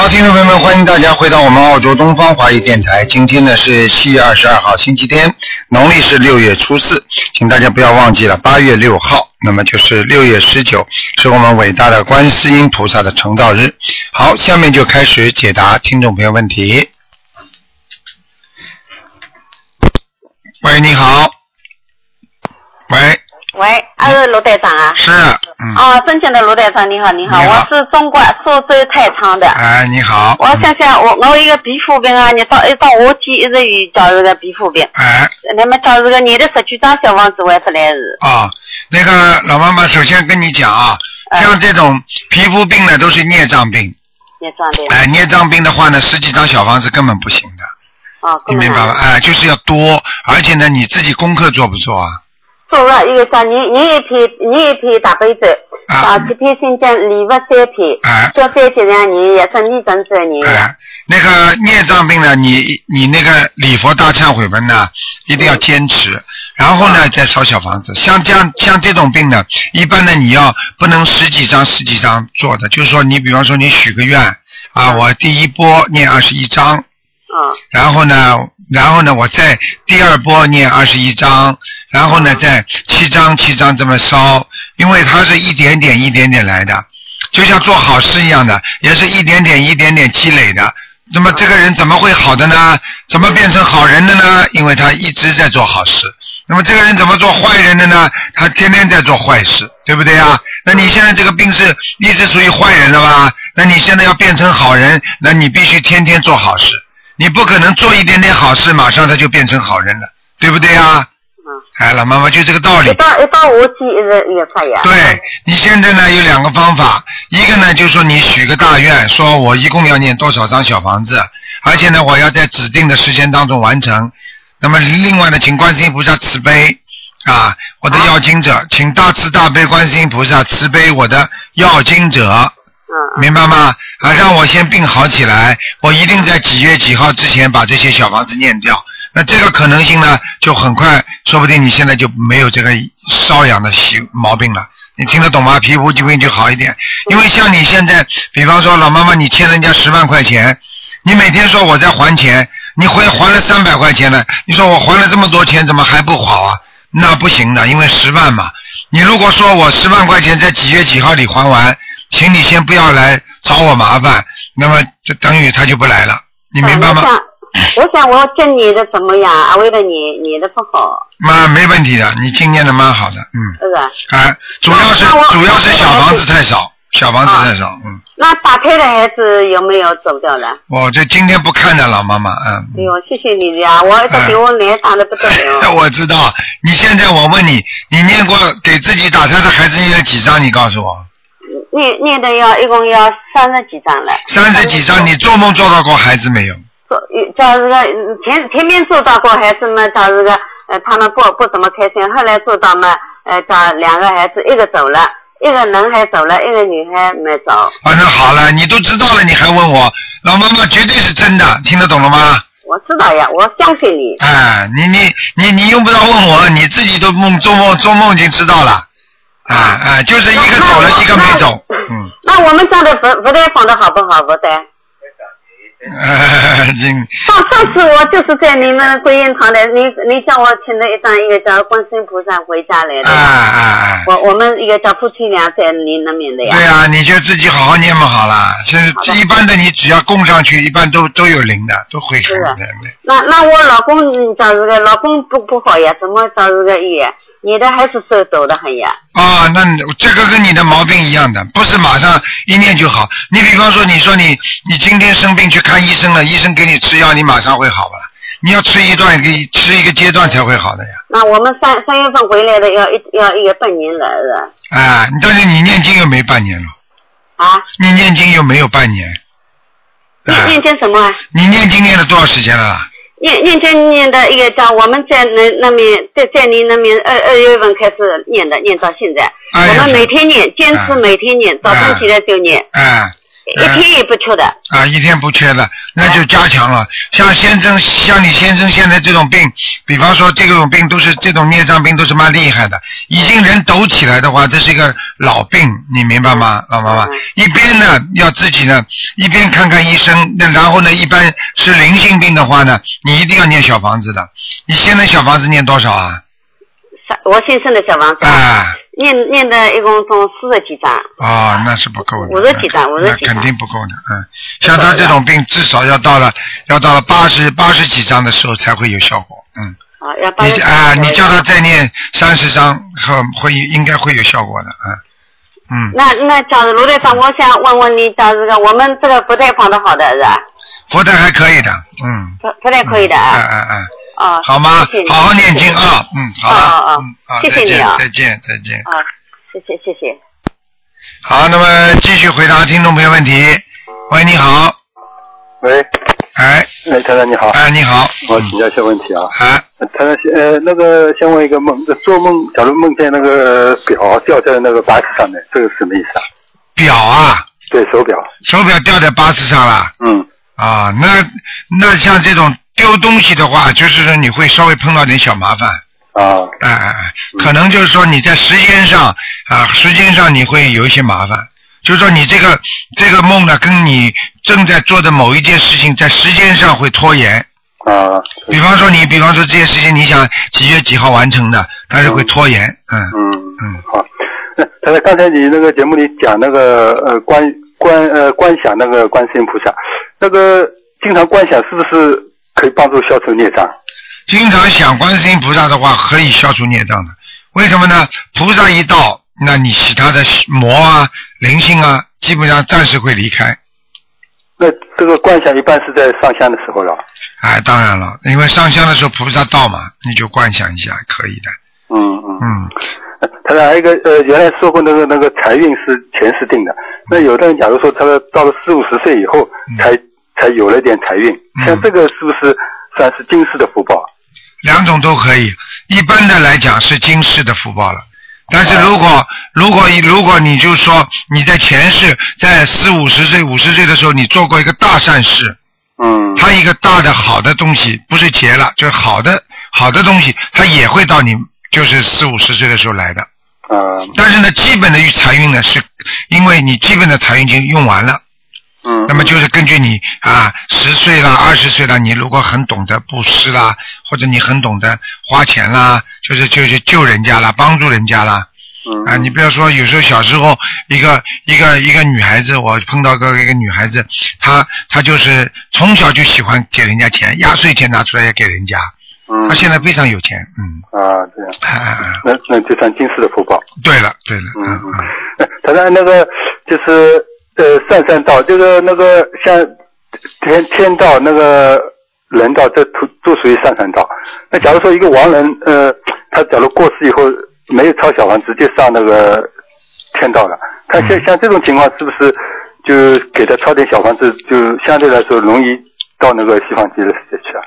好，听众朋友们，欢迎大家回到我们澳洲东方华语电台。今天呢是七月二十二号，星期天，农历是六月初四，请大家不要忘记了，八月六号，那么就是六月十九，是我们伟大的观世音菩萨的成道日。好，下面就开始解答听众朋友问题。喂，你好。喂，喂，啊是卢队长啊？是，嗯，哦，尊敬的卢队长，你好，你好，我是中国苏州太仓的。哎，你好。我想想，我我有一个皮肤病啊，你到一到夏天一直有叫这个皮肤病，哎，那么叫这个你的十几张小房子还不来日？啊，那个老妈妈，首先跟你讲啊，哎像这种皮肤病呢，都是孽障病。孽障病？哎，孽障病的话呢，十几张小房子根本不行的，啊，你明白吗？哎，就是要多，而且呢，你自己功课做不做啊？做了一个叫念念一篇念一篇大悲咒，啊。啊，七篇心经，礼佛三篇，哎消灾吉祥念，也是逆增灾念。哎，那个孽障病呢，你你那个礼佛大忏悔文呢，一定要坚持，然后呢再烧小房子。像这样像这种病呢，一般呢你要不能十几张十几张做的，就是说你比方说你许个愿啊，我第一波念二十一张，嗯，然后呢，然后呢，我再第二波念二十一章，然后呢，再七章七章这么烧，因为它是一点点一点点来的，就像做好事一样的，也是一点点一点点积累的。那么这个人怎么会好的呢？怎么变成好人的呢？因为他一直在做好事。那么这个人怎么做坏人的呢？他天天在做坏事，对不对啊？那你现在这个病是一直属于坏人了吧？那你现在要变成好人，那你必须天天做好事。你不可能做一点点好事，马上他就变成好人了，对不对啊？嗯。哎，老妈妈就这个道理。对你现在呢有两个方法，一个呢就是说你许个大愿，说我一共要念多少张小房子，而且呢我要在指定的时间当中完成。那么另外呢，请观世音菩萨慈悲啊，我的要经者，请大慈大悲观世音菩萨慈悲我的要经者，明白吗？啊，让我先病好起来，我一定在几月几号之前把这些小房子念掉。那这个可能性呢，就很快，说不定你现在就没有这个瘙痒的习毛病了。你听得懂吗？皮肤疾病就好一点。因为像你现在，比方说老妈妈，你欠人家十万块钱，你每天说我在还钱，你还还了三百块钱了，你说我还了这么多钱，怎么还不好啊？那不行的，因为十万嘛。你如果说我十万块钱在几月几号里还完，请你先不要来找我麻烦，那么就等于他就不来了，你明白吗？啊我想，我想我今年的怎么样？啊，为了你，你的不好，妈没问题的，你今年的蛮好的，嗯，是不是？哎，主要是主要是小房子太少，小房子太少，嗯，那打胎的孩子有没有走掉了？我这今天不看的老妈妈，嗯。哎呦，谢谢你呀！我这给我脸打的不得了。我知道，你现在我问你，你念过给自己打胎的孩子念了几张？你告诉我，念念的要一共要三十几张了。三十几张，你做梦做到过孩子没有？做叫这个嗯前前面做到过孩子们叫这个呃他们不不怎么开心，后来做到嘛呃找两个孩子一个走了，一个男孩走了，一个女孩没走。啊，那好了，你都知道了，你还问我？老妈妈绝对是真的，听得懂了吗？我知道呀，我相信你。哎，你你你你用不着问我，你自己都梦做梦做梦已经知道了。哎哎，就是一个走了，一个没走。嗯，那我们家的佛佛台放的好不好？佛台？呃，这上上次我就是在你们观音堂的，你你叫我请了一张一个叫观世音菩萨回家来的。啊啊啊，我我们一个叫夫妻俩在你那边的呀。对呀、你就自己好好念嘛好了。现在好的一般的你只要供上去，一般都都有灵的，都会是很的。那那我老公嗯找这个老公不不好呀，怎么找这个医院？你的还是手抖得很呀。啊，那你这个跟你的毛病一样的，不是马上一念就好。你比方说，你说你你今天生病去看医生了，医生给你吃药，你马上会好吧？你要吃一段给吃一个阶段才会好的呀。那我们三三月份回来的要一要一个半年来了？啊，但是你念经又没半年了，啊，你念经又没有半年。你，念念经什么啊？你念经念了多少时间了啦？念念经念的一个章我们在那那边在在你那边二二月份开始念的，念到现在。哎我们每天念，坚持哎。每天念，早上起来就念，哎，一天也不缺的。啊，一天不缺的，那就加强了。像先生，像你先生现在这种病，比方说这种病都是这种孽障病都是蛮厉害的，已经人抖起来的话，这是一个老病，你明白吗，老妈妈？一边呢要自己呢，一边看看医生，那然后呢，一般是灵性病的话呢，你一定要念小房子的。你现在小房子念多少啊？三，我先生的小房子。啊。念念的一共从四十几张。啊，那是不够的。五十几张，五十几肯定不够的，嗯。像他这种病，至少要到了要到了八十八十几张的时候才会有效果，嗯。啊，要八十。啊，你叫他再念三十张，后会应该会有效果的，嗯。嗯。那那假如卢队长，我想问问你，假如个我们这个佛台放的好的是吧？佛台还可以的，嗯。佛佛台可以的啊。嗯嗯嗯。啊，好吗？好好念经啊，嗯，好了，嗯，好，谢谢你啊，再见，再见。啊，谢谢，谢谢。好，那么继续回答听众朋友问题。喂，你好。喂。哎。哎，太太你好。哎，你好。我请教一些问题啊。哎。太太先呃，那个先问一个梦，做梦假如梦见那个表掉在那个八字上面，这个是什么意思啊？表啊？对手表。手表掉在八字上了。嗯。啊，那那像这种。丢东西的话，就是说你会稍微碰到点小麻烦。啊。哎哎哎，可能就是说你在时间上啊，时间上你会有一些麻烦。就是说你这个这个梦呢，跟你正在做的某一件事情在时间上会拖延。啊。比方说你，比方说这件事情你想几月几号完成的，但是会拖延。嗯。嗯嗯。好。那刚才刚才你那个节目里讲那个呃观观呃观想那个观世音菩萨，那个经常观想是不是？可以帮助消除孽障。经常想观世音菩萨的话，可以消除孽障的。为什么呢？菩萨一到，那你其他的魔啊、灵性啊，基本上暂时会离开。那这个观想一般是在上香的时候了。哎，当然了，因为上香的时候菩萨到嘛，你就观想一下，可以的。嗯嗯嗯。他还有一个呃，原来说过那个那个财运是前世定的。那有的人假如说他到了四五十岁以后才。才有了点财运，像这个是不是算是今世的福报？两种都可以，一般的来讲是今世的福报了。但是如果如果如果你就说你在前世在四五十岁五十岁的时候你做过一个大善事，嗯，他一个大的好的东西不是劫了，就是好的好的东西，他也会到你就是四五十岁的时候来的。嗯。但是呢，基本的财运呢，是因为你基本的财运已经用完了。嗯，那么就是根据你啊，十岁啦，二十岁了，你如果很懂得布施啦，或者你很懂得花钱啦，就是就是救人家啦，帮助人家啦。嗯。啊，你不要说，有时候小时候一个一个一个女孩子，我碰到个一个女孩子，她她就是从小就喜欢给人家钱，压岁钱拿出来也给人家。嗯。她现在非常有钱，嗯。啊，这样。啊啊啊！那那就算今世的福报。对了，对了。嗯嗯。他说那个就是。呃，上三道这个那个像天天道那个人道，这都都属于上三道。那假如说一个亡人，呃，他假如过世以后没有抄小房，直接上那个天道了，他像像这种情况，是不是就给他抄点小房子，就相对来说容易到那个西方极乐世界去啊？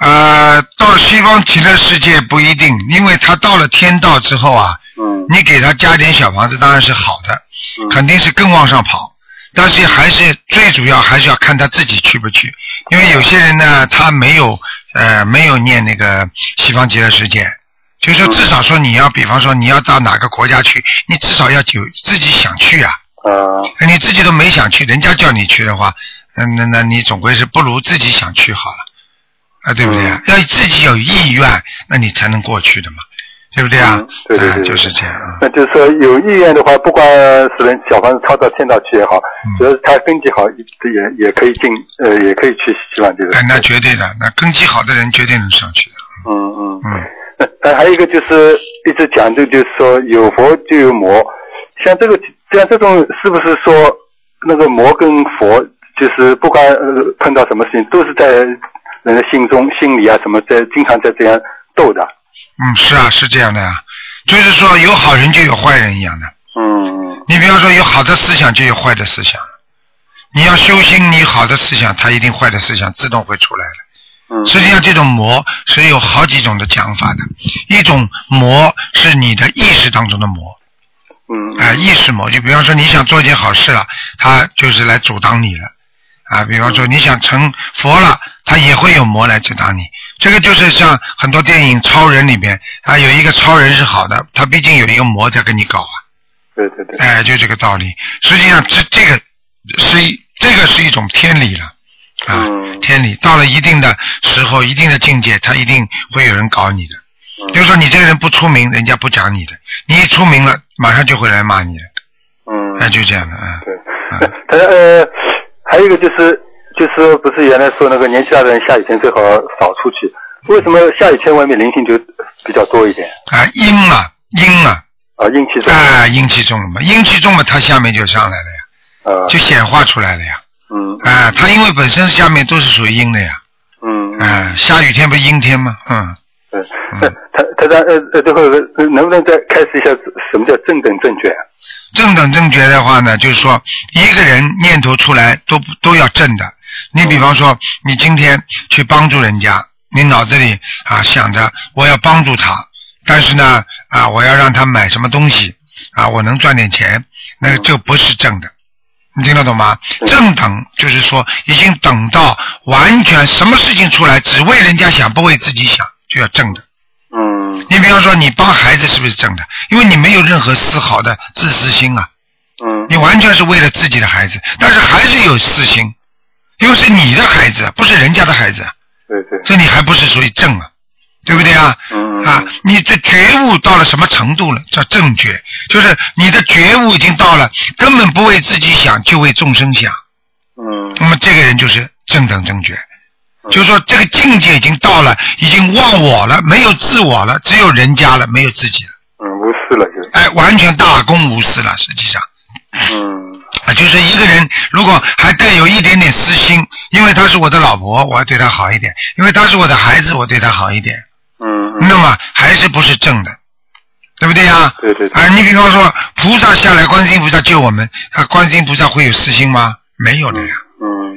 呃，到西方极乐世界不一定，因为他到了天道之后啊，嗯，你给他加点小房子当然是好的。肯定是更往上跑，但是还是最主要还是要看他自己去不去，因为有些人呢，他没有呃没有念那个西方极乐世界，就是说至少说你要比方说你要到哪个国家去，你至少要有自己想去啊，啊，你自己都没想去，人家叫你去的话，嗯那那你总归是不如自己想去好了，啊对不对？要自己有意愿，那你才能过去的嘛。对不对啊？对对对，就是这样。那就是说，有意愿的话，不管是人小房子抄到天道去也好，只要是他根基好，也也可以进，呃，也可以去希望这个。哎，那绝对的，那根基好的人绝对能上去的。嗯嗯嗯。那还有一个就是一直讲究，就是说有佛就有魔，像这个像这种是不是说那个魔跟佛，就是不管碰到什么事情，都是在人的心中、心里啊什么，在经常在这样斗的。嗯，是啊，是这样的呀，就是说有好人就有坏人一样的。嗯。你比方说有好的思想就有坏的思想，你要修心，你好的思想，它一定坏的思想自动会出来的。嗯。实际上，这种魔是有好几种的讲法的，一种魔是你的意识当中的魔。嗯。啊、意识魔，就比方说你想做一件好事了，他就是来阻挡你了。啊，比方说你想成佛了，他也会有魔来阻挡你。这个就是像很多电影超人里边啊，有一个超人是好的，他毕竟有一个魔在跟你搞啊。对对对，哎，就这个道理。实际上，这这个是一这个是一种天理了啊，嗯天理。到了一定的时候，一定的境界，他一定会有人搞你的。嗯就是说，你这个人不出名，人家不讲你的；你一出名了，马上就会来骂你的。嗯，哎，就这样的啊。对嗯，他呃，还有一个就是就是不是原来说那个年纪大的人下雨天最好少出去，为什么下雨天外面灵性就比较多一点？啊，阴嘛，阴嘛，啊，阴气重。啊，阴气重了嘛，阴气重嘛，它下面就上来了呀，啊，就显化出来了呀。嗯啊，它因为本身下面都是属于阴的呀。嗯嗯，啊，下雨天不是阴天吗？嗯，对，那 他他他呃呃，最后一个呃能不能再开始一下什么叫正等正觉？正等正觉的话呢，就是说一个人念头出来都都要正的。你比方说，你今天去帮助人家，你脑子里啊想着我要帮助他，但是呢啊我要让他买什么东西啊，我能赚点钱，那个这不是正的。你听得懂吗？嗯正等就是说已经等到完全什么事情出来只为人家想，不为自己想，就要正的。嗯你比方说，你帮孩子是不是正的？因为你没有任何丝毫的自私心啊。嗯你完全是为了自己的孩子，但是还是有私心，因为是你的孩子，不是人家的孩子，对对，所以你还不是属于正啊，对不对啊？嗯啊，你这觉悟到了什么程度了？叫正觉，就是你的觉悟已经到了，根本不为自己想，就为众生想。嗯那么这个人就是正等正觉，就是说这个境界已经到了，已经忘我了，没有自我了，只有人家了，没有自己了，嗯无私了就哎，完全大公无私了，实际上。嗯啊，就是一个人如果还带有一点点私心，因为她是我的老婆，我要对她好一点；因为她是我的孩子，我对她好一点。嗯那么还是不是正的，对不对呀？对对对啊，你比方说菩萨下来，观世音菩萨救我们，啊，观世音菩萨会有私心吗？没有的呀，嗯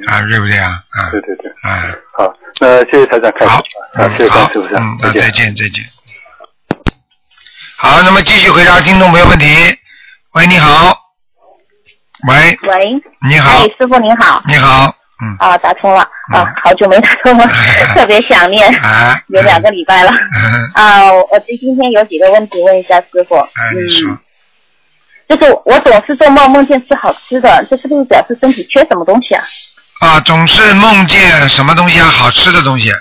啊，对不对啊？啊，对对对，啊，好，那谢谢台长开始好，啊，谢谢好关师傅，嗯，那再再见，再见。好，那么继续回答听众朋友问题。喂，你好。喂，喂，你好。哎，，师傅您好，你好，嗯，啊，打通了，嗯。啊，好久没打通了，特别想念，啊，有两个礼拜了，嗯，啊，我今今天有几个问题问一下师傅，哎，你说。嗯，，就是我总是做梦梦见吃好吃的，这是不是表示身体缺什么东西啊？啊，总是梦见什么东西啊，好吃的东西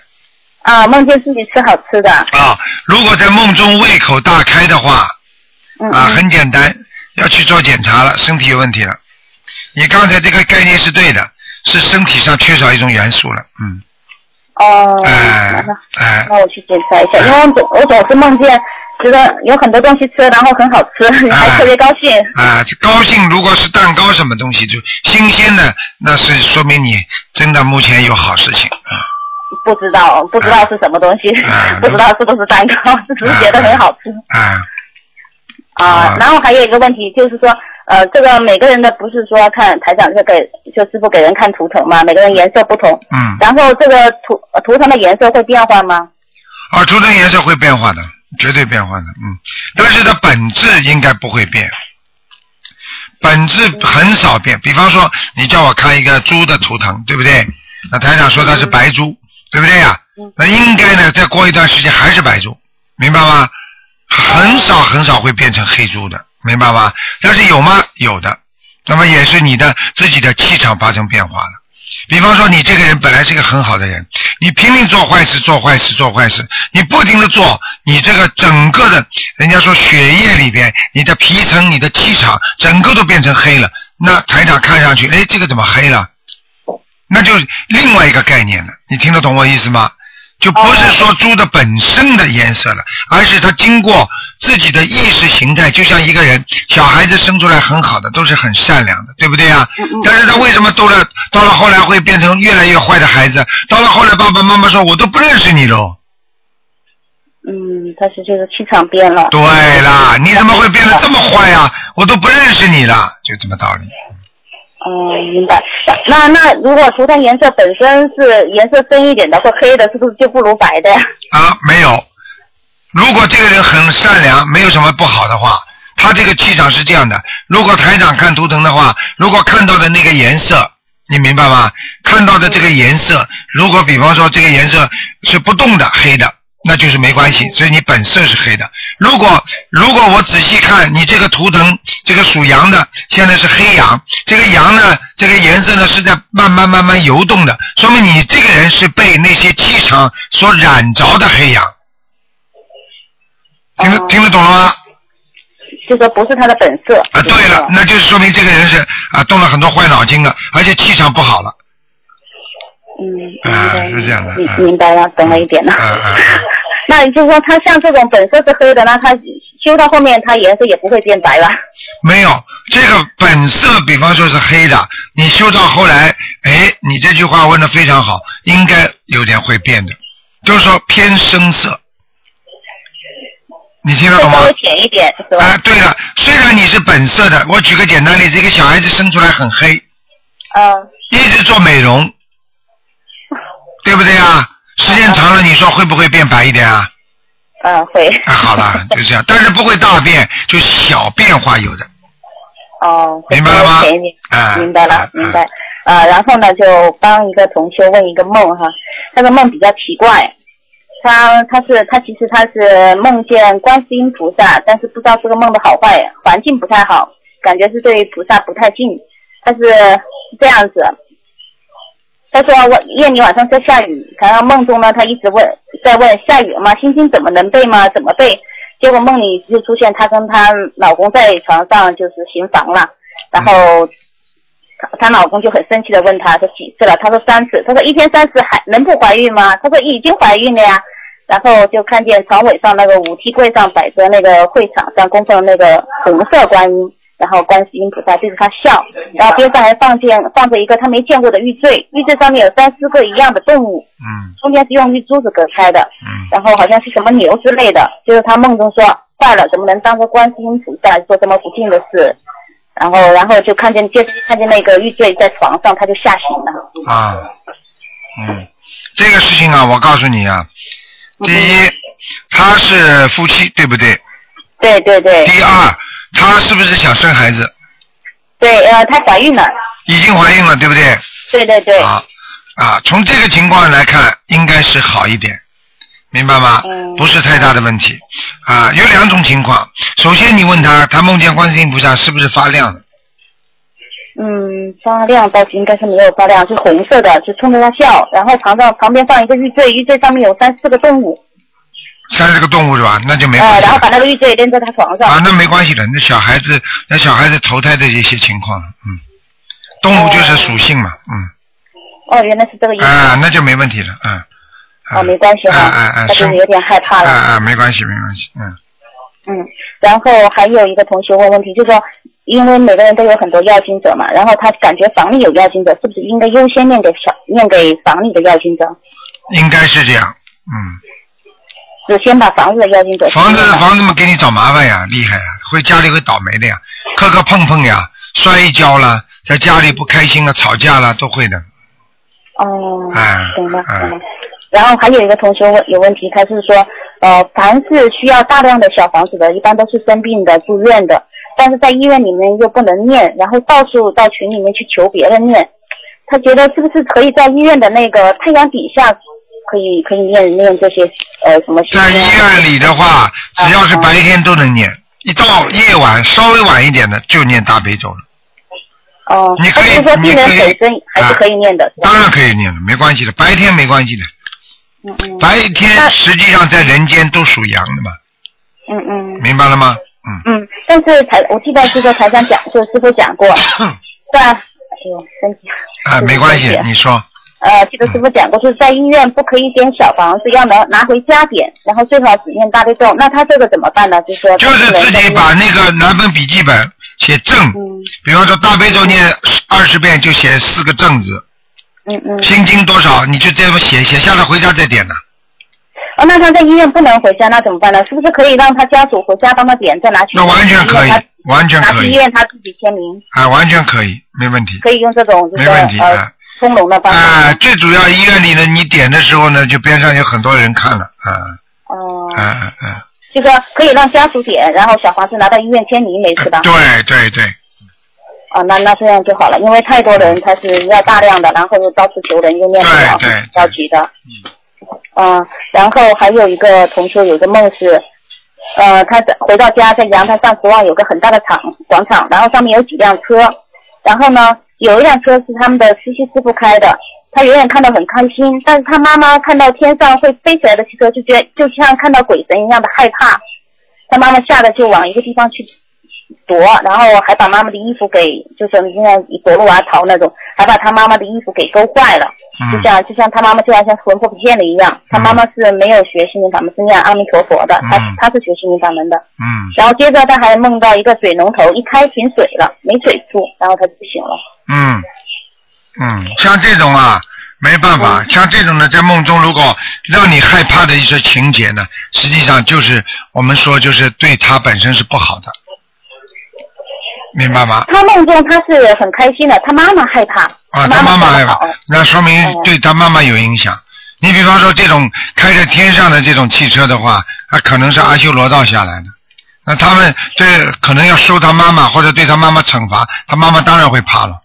啊，梦见自己吃好吃的，啊。如果在梦中胃口大开的话，啊，很简单，要去做检查了，身体有问题了。你刚才这个概念是对的，是身体上缺少一种元素了，嗯，哦，哎那哎那我去检查一下，因为我总我总是梦见觉得有很多东西吃，然后很好吃，还特别高兴。啊，这高兴如果是蛋糕什么东西就新鲜的，那是说明你真的目前有好事情啊。不知道，不知道是什么东西，啊 不知道是不是蛋糕，只是觉得很好吃。啊，啊啊，然后还有一个问题就是说，呃，这个每个人的不是说看台长是给就师傅给人看图腾嘛，每个人颜色不同，嗯，然后这个图呃图腾的颜色会变化吗？啊，图腾颜色会变化的，绝对变化的，嗯，但是它本质应该不会变，本质很少变。比方说，你叫我看一个猪的图腾，对不对？那台长说它是白猪，对不对呀、嗯那应该呢，再过一段时间还是白猪，明白吗？很少很少会变成黑猪的，明白吗？但是有吗？有的。那么也是你的自己的气场发生变化了。比方说，你这个人本来是一个很好的人，你拼命做坏事、做坏事、做坏事，你不停的做，你这个整个的，人家说血液里边，你的皮层、你的气场，整个都变成黑了。那台长看上去，哎，这个怎么黑了？那就另外一个概念了。你听得懂我意思吗？就不是说猪的本身的颜色了，而是它经过自己的意识形态，就像一个人，小孩子生出来很好的，都是很善良的，对不对呀？但是他为什么到了到了后来会变成越来越坏的孩子？到了后来，爸爸妈妈说我都不认识你喽。嗯，他是这个气场变了。对啦，你怎么会变得这么坏呀、我都不认识你了，就这么道理。嗯，明白。那那如果图腾颜色本身是颜色深一点的或黑的，是不是就不如白的呀？啊，没有。如果这个人很善良，没有什么不好的话，他这个气场是这样的，如果台长看图腾的话，如果看到的那个颜色，你明白吗？看到的这个颜色，如果比方说这个颜色是不动的黑的，那就是没关系，所以你本色是黑的。如果如果我仔细看你这个图腾，这个属羊的现在是黑羊，这个羊呢，这个颜色呢是在慢慢慢慢游动的，说明你这个人是被那些气场所染着的黑羊。听得哦听得懂了吗？就说不是他的本色。啊，对了，那就是说明这个人是啊动了很多坏脑筋了，而且气场不好了。嗯，啊是这样的明白了，懂了一点了。啊啊啊 那也就是说，他像这种本色是黑的，那他修到后面，他颜色也不会变白了。没有这个本色，比方说是黑的，你修到后来，哎，你这句话问的非常好，应该有点会变的，就是说偏深色。你听得懂吗稍？微浅一点，是吧？啊，对了，虽然你是本色的，我举个简单例子，一个小孩子生出来很黑，嗯，一直做美容，对不对啊？时间长了，你说会不会变白一点啊？嗯，会。啊，好了，就这样，但是不会大变，就小变化有的，哦，明白了吗稍微浅明白了啊，明白。啊，然后呢，就帮一个同学问一个梦哈，那个梦比较奇怪，他他是他其实他是梦见观世音菩萨，但是不知道这个梦的好坏，环境不太好，感觉是对菩萨不太敬。他是这样子，他说我夜里晚上在下雨，然后梦中呢，他一直问在问下雨了吗？星星怎么能背吗？怎么背？结果梦里就出现她跟她老公在床上就是行房了，然后她她老公就很生气的问她说几次了？她说三次。她说一天三次还能不怀孕吗？她说已经怀孕了呀。然后就看见床尾上那个五梯柜上摆着那个会场上供奉的那个红色观音，然后观世音菩萨对着她笑，然后边上还放见放着一个她没见过的玉坠，玉坠上面有三四个一样的动物，嗯中间是用玉珠子隔开的，嗯然后好像是什么牛之类的，就是她梦中说坏了，怎么能当着观世音菩萨做这么不敬的事？然后，然后就看见，接着就看见那个玉坠在床上，他就吓醒了。啊，嗯，这个事情啊，我告诉你啊，第一，他是夫妻，对不对？对对对第二，他是不是想生孩子？对，呃，她怀孕了。已经怀孕了，对不对？对对对，啊啊，从这个情况来看，应该是好一点，明白吗？嗯不是太大的问题啊。有两种情况，首先你问他，他梦见观世音菩萨是不是发亮的？嗯，发亮倒是应该是没有发亮，是红色的，就冲着他笑，然后床上旁边放一个玉坠，玉坠上面有三四个动物，三四个动物是吧？那就没呃，关系了然后把那个玉坠扔在他床上。啊，那没关系的，那小孩子，那小孩子投胎的一些情况，嗯，动物就是属性嘛，嗯，哦，原来是这个意思。啊，那就没问题了，嗯。哦，没关系哈，啊啊啊，他就是有点害怕了。啊啊，没关系，没关系，嗯。嗯，然后还有一个同学问问题，就是说，因为每个人都有很多要经者嘛，然后他感觉房里有要经者，是不是应该优先念给小念给房里的要经者？应该是这样，嗯，就先把房子的要经者房子先念房子嘛给你找麻烦呀，厉害呀，会家里会倒霉的呀，磕磕碰碰呀，摔一跤啦，在家里不开心了，吵架了，都会的，哦，哎懂了哎懂了。然后还有一个同学问有问题，他是说，呃，凡是需要大量的小房子的，一般都是生病的、住院的，但是在医院里面又不能念，然后到处到群里面去求别人念。他觉得是不是可以在医院的那个太阳底下，可以可以念念这些呃什么？在医院里的话，只要是白天都能念，一到夜晚稍微晚一点的就念大悲咒了，哦，你可以就是说病人本身还是可以念的，当然可以念了，没关系的，白天没关系的，白天实际上在人间都属阳的嘛，嗯嗯明白了吗？嗯。嗯，但是台我记得这个台上讲，就师傅讲过，在哎呦身体啊，没关系你说。呃，记得师傅讲过，就是在医院不可以点小房子，要拿拿回家点，然后最好只念大悲咒。那他这个怎么办呢？就是说，就是自己把那个拿本笔记本写正，嗯比方说大悲咒念二十遍就写四个正字，嗯嗯。心经多少你就这么写，写下来回家再点的。哦，那他在医院不能回家，那怎么办呢？是不是可以让他家属回家帮他点，再拿去？那完全可以完全可以拿去医院他自己签名，啊，完全可以，没问题。可以用这种就是没问题呃啊通融的方法。啊，最主要医院里呢，你点的时候呢，就边上有很多人看了，啊哦。啊啊啊，就说可以让家属点，然后小房子拿到医院签名，没事吧？对对对，啊，那那这样就好了，因为太多人他是要大量的，然后又到处求人，又念不了对对，着急的。嗯。然后还有一个同学有个梦是，呃，他在回到家在阳台上指望有个很大的场广场，然后上面有几辆车，然后呢有一辆车是他们的司机师傅开的，他远远看到很开心，但是他妈妈看到天上会飞起来的汽车，就觉得就像看到鬼神一样的害怕，他妈妈吓得就往一个地方去躲，然后还把妈妈的衣服给，就是现在夺路啊逃那种，还把他妈妈的衣服给勾坏了，就嗯像就像他妈妈就好像魂魄不见了一样。他妈妈是没有学心灵法门，是念阿弥陀佛的，他嗯他是学心灵法门的。嗯然后接着他还梦到一个水龙头一开停水了，没水住，然后他就不醒了。嗯嗯，像这种啊。没办法，像这种呢，在梦中如果让你害怕的一些情节呢，实际上就是我们说就是对他本身是不好的，明白吗？他梦中他是很开心的，他妈妈害怕，啊，他妈妈妈害怕那说明嗯对他妈妈有影响。你比方说这种开着天上的这种汽车的话，它可能是阿修罗道下来的，那他们对可能要收他妈妈或者对他妈妈惩罚，他妈妈当然会怕了，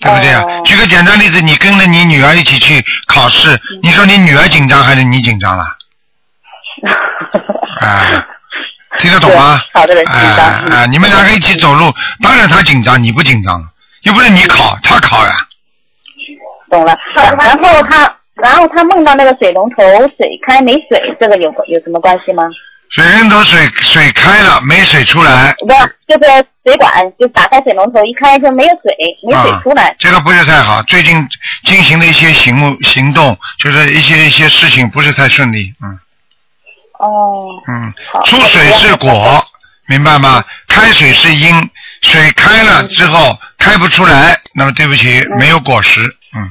对不对啊？哦举个简单例子，你跟着你女儿一起去考试，嗯你说你女儿紧张还是你紧张了？啊，听得懂吗？是好的人紧张啊啊！你们两个一起走路，当然他紧张，你不紧张，又不是你考，他考呀。懂了。然后他，然后他梦到那个水龙头水开没水，这个有有什么关系吗？水龙头水水开了，没水出来，不是，就是水管就打开水龙头一开就没有水，没水出来。啊，这个不是太好。最近进行的一些行目行动，就是一些一些事情不是太顺利，嗯哦，嗯，出水是果，明白吗？开水是因，水开了之后开不出来，那么对不起，没有果实，嗯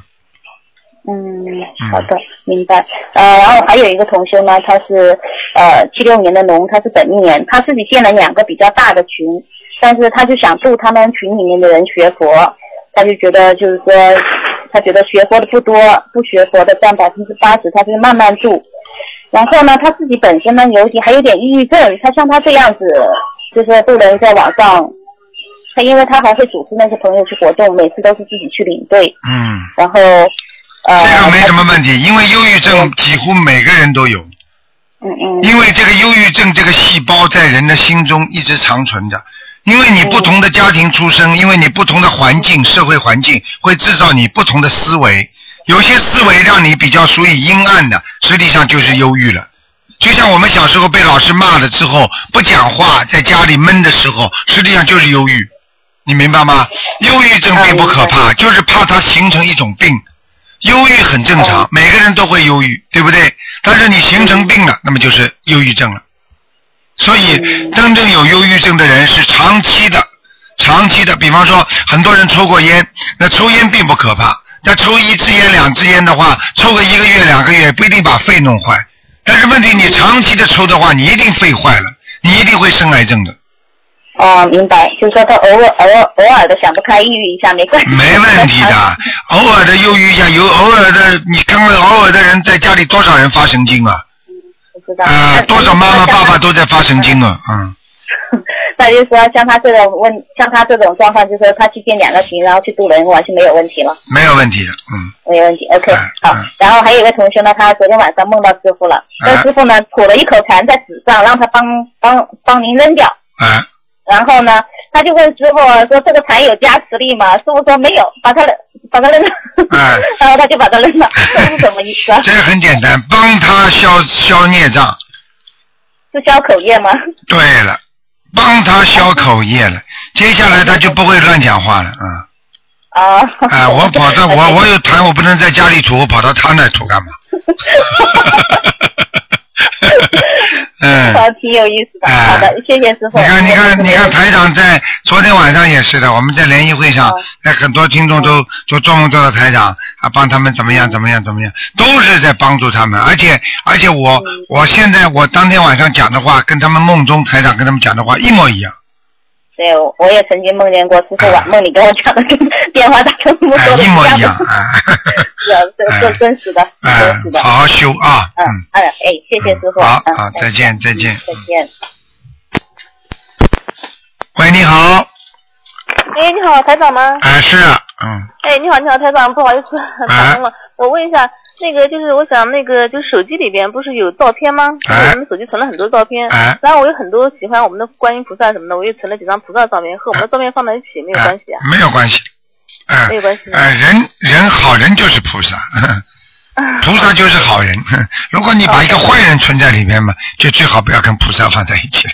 嗯，好的，明白。呃，然后还有一个同学呢，他是呃七六年的龙，他是本命年，他自己建了两个比较大的群，但是他就想度他们群里面的人学佛，他就觉得就是说，他觉得学佛的不多，不学佛的占百分之八十，他就慢慢度。然后呢，他自己本身呢有点还有点抑郁症，他像他这样子，就是不能在网上，他因为他还会组织那些朋友去活动，每次都是自己去领队，嗯，然后呃，这个没什么问题，因为忧郁症几乎每个人都有。嗯嗯。因为这个忧郁症这个细胞在人的心中一直长存着，因为你不同的家庭出生，因为你不同的环境、社会环境会制造你不同的思维，有些思维让你比较属于阴暗的，实际上就是忧郁了。就像我们小时候被老师骂了之后不讲话，在家里闷的时候，实际上就是忧郁，你明白吗？忧郁症并不可怕，就是怕它形成一种病。忧郁很正常，每个人都会忧郁，对不对？但是你形成病了，那么就是忧郁症了。所以，真正有忧郁症的人是长期的，长期的。比方说，很多人抽过烟，那抽烟并不可怕，但抽一支烟、两支烟的话，抽个一个月、两个月不一定把肺弄坏。但是问题，你长期的抽的话，你一定肺坏了，你一定会生癌症的。哦，明白，就是说他偶尔偶尔偶尔的想不开，抑郁一下没关系。没问题的，偶尔的忧郁一下，有偶尔的，你看看偶尔的人在家里多少人发神经啊？不知道。啊，多少妈妈爸爸都在发神经啊，嗯。那就是说，像他这种问，像他这种状况，就是说他去建两个群，然后去渡人，完全没有问题了，没有问题的，嗯，没有问题。OK，嗯好嗯。然后还有一个同学呢，他昨天晚上梦到师傅了，嗯这师傅呢吐了一口痰在纸上，让他帮帮帮您扔掉。啊，然后呢，他就问师傅说：“这个痰有加持力吗？”师傅说：“没有，把它扔，把它扔了。哎 然后他就把它扔了，这是什么意思啊？这个很简单，帮他消消孽障。是消口业吗？对了，帮他消口业了，接下来他就不会乱讲话了，嗯。啊。啊，我跑到我我有痰，我不能在家里吐，我跑到他那吐干嘛？嗯。好，挺有意思的。哎好的，谢谢师傅。你看，你看，你看，台长嗯在昨天晚上也是的，我们在联谊会上哦，那很多听众都都做梦做到台长啊，帮他们怎么样怎么样怎么样，都是在帮助他们，而且而且我嗯我现在我当天晚上讲的话，跟他们梦中台长跟他们讲的话一模一样，对，我我也曾经梦见过师傅晚梦里跟我讲的，跟电话打通那么哎多的一模一样。是啊，真真真实的，哎真实的。好好修啊，嗯嗯。哎哎，谢谢师傅。嗯好好，再见再见。再见。喂，你好，哎，你好，台长吗？啊是啊，嗯，哎，你好，你好，台长，不好意思，打通了。我问一下，那个就是我想那个就是手机里边不是有照片吗？哎。我们手机存了很多照片，哎。然后我有很多喜欢我们的观音菩萨什么的，我又存了几张菩萨照片，和我们的照片放在一起没有关系啊？没有关系，哎。没有关系哎，人人好人就是菩萨，菩萨就是好人。如果你把一个坏人存在里面嘛，就最好不要跟菩萨放在一起。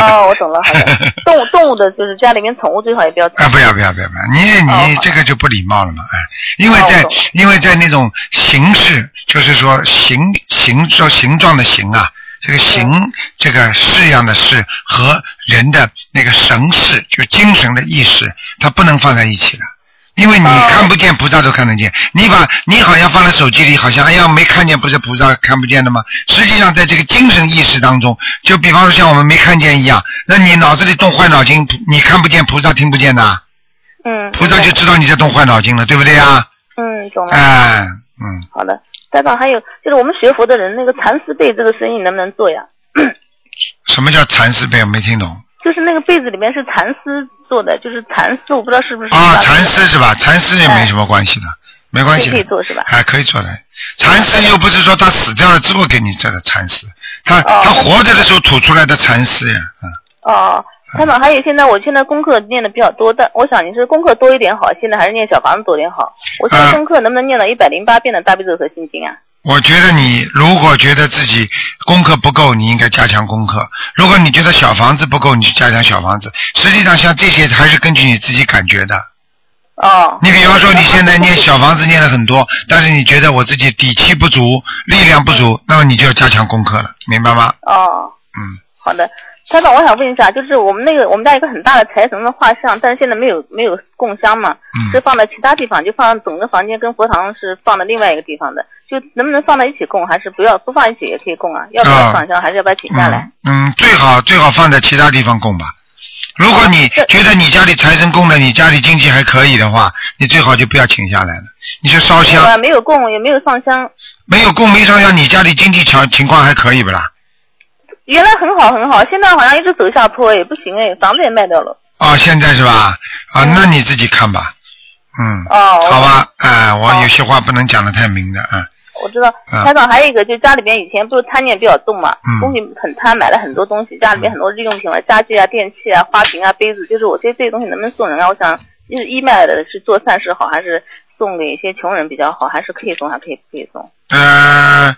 哦，我懂了，好的。动物动物的就是家里面宠物最好也不要啊，不要不要不要不要，你哦你这个就不礼貌了嘛，哎，因为在因为在那种形式，就是说形形说形状的形啊，这个形这个式样的式和人的那个神识，就精神的意识，它不能放在一起的。因为你哦看不见，菩萨都看得见。你把你好像放在手机里，好像哎呀没看见，不是菩萨看不见的吗？实际上，在这个精神意识当中，就比方说像我们没看见一样，那你脑子里动坏脑筋，你看不见，菩萨听不见的，嗯。菩萨就知道你在动坏脑筋了，对不对啊？嗯，懂了。哎，嗯，好的，台长，还有就是我们学佛的人，那个蚕丝被这个生意能不能做呀？什么叫蚕丝被？我没听懂。就是那个被子里面是蚕丝做的，就是蚕丝，我不知道是不是啊，那个蚕丝是吧？蚕丝也没什么关系的，没关系的可以。做是吧？哎，可以做的。蚕丝又不是说他死掉了之后给你做的蚕丝，他哦他活着的时候吐出来的蚕丝呀，嗯。哦，台长，还有现在我现在功课念的比较多，但我想你是功课多一点好，现在还是念小房子多点好？我现在啊功课能不能念到一百零八遍的大悲咒和心经啊？我觉得你如果觉得自己功课不够，你应该加强功课；如果你觉得小房子不够，你去加强小房子。实际上，像这些还是根据你自己感觉的。哦。你比方说，你现在念小房子念了很多，但是你觉得我自己底气不足、力量不足，那么你就要加强功课了，明白吗？哦，嗯，好的。台长，我想问一下，就是我们那个我们家一个很大的财神的画像，但是现在没有没有供香嘛，嗯是放在其他地方，就放整个房间跟佛堂是放在另外一个地方的，就能不能放在一起供，还是不要不放一起也可以供啊？要不要上香，还是要把它请下来？嗯，嗯，最好最好放在其他地方供吧。如果你觉得你家里财神供了，你家里经济还可以的话，你最好就不要请下来了，你就烧香。没有啊，没有供，也没有上香，没有供没上香，你家里经济情情况还可以不啦？原来很好很好，现在好像一直走下坡，也不行哎，房子也卖掉了。哦，现在是吧？啊，嗯那你自己看吧。嗯。哦好吧，哎，我有些话不能讲的太明的，啊。我知道，啊台长还有一个，就家里边以前不是贪念比较重嘛，嗯东西很贪，买了很多东西，家里边很多日用品了，家具啊、电器啊、花瓶啊、杯子，就是我这这些东西能不能送人啊？我想，就是义卖的是做善事好，还是送给一些穷人比较好？还是可以送，还可以不可以送？呃，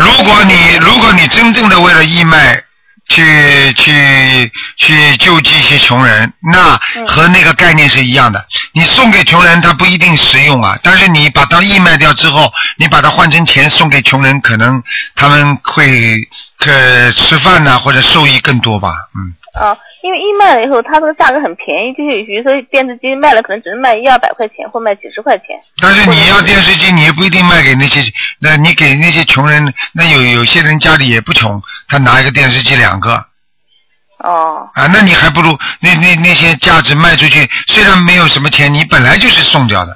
如果你如果你真正的为了义卖去去去救济一些穷人，那嗯和那个概念是一样的。你送给穷人，他不一定实用啊，但是你把它义卖掉之后，你把它换成钱送给穷人，可能他们会呃吃饭呐、或者受益更多吧，嗯。啊，因为一卖了以后，它这个价格很便宜，就是比如说电视机卖了，可能只能卖一二百块钱，或卖几十块钱。但是你要电视机，你也不一定卖给那些，那你给那些穷人，那有有些人家里也不穷，他拿一个电视机两个哦，啊，那你还不如那那那些价值卖出去，虽然没有什么钱，你本来就是送掉的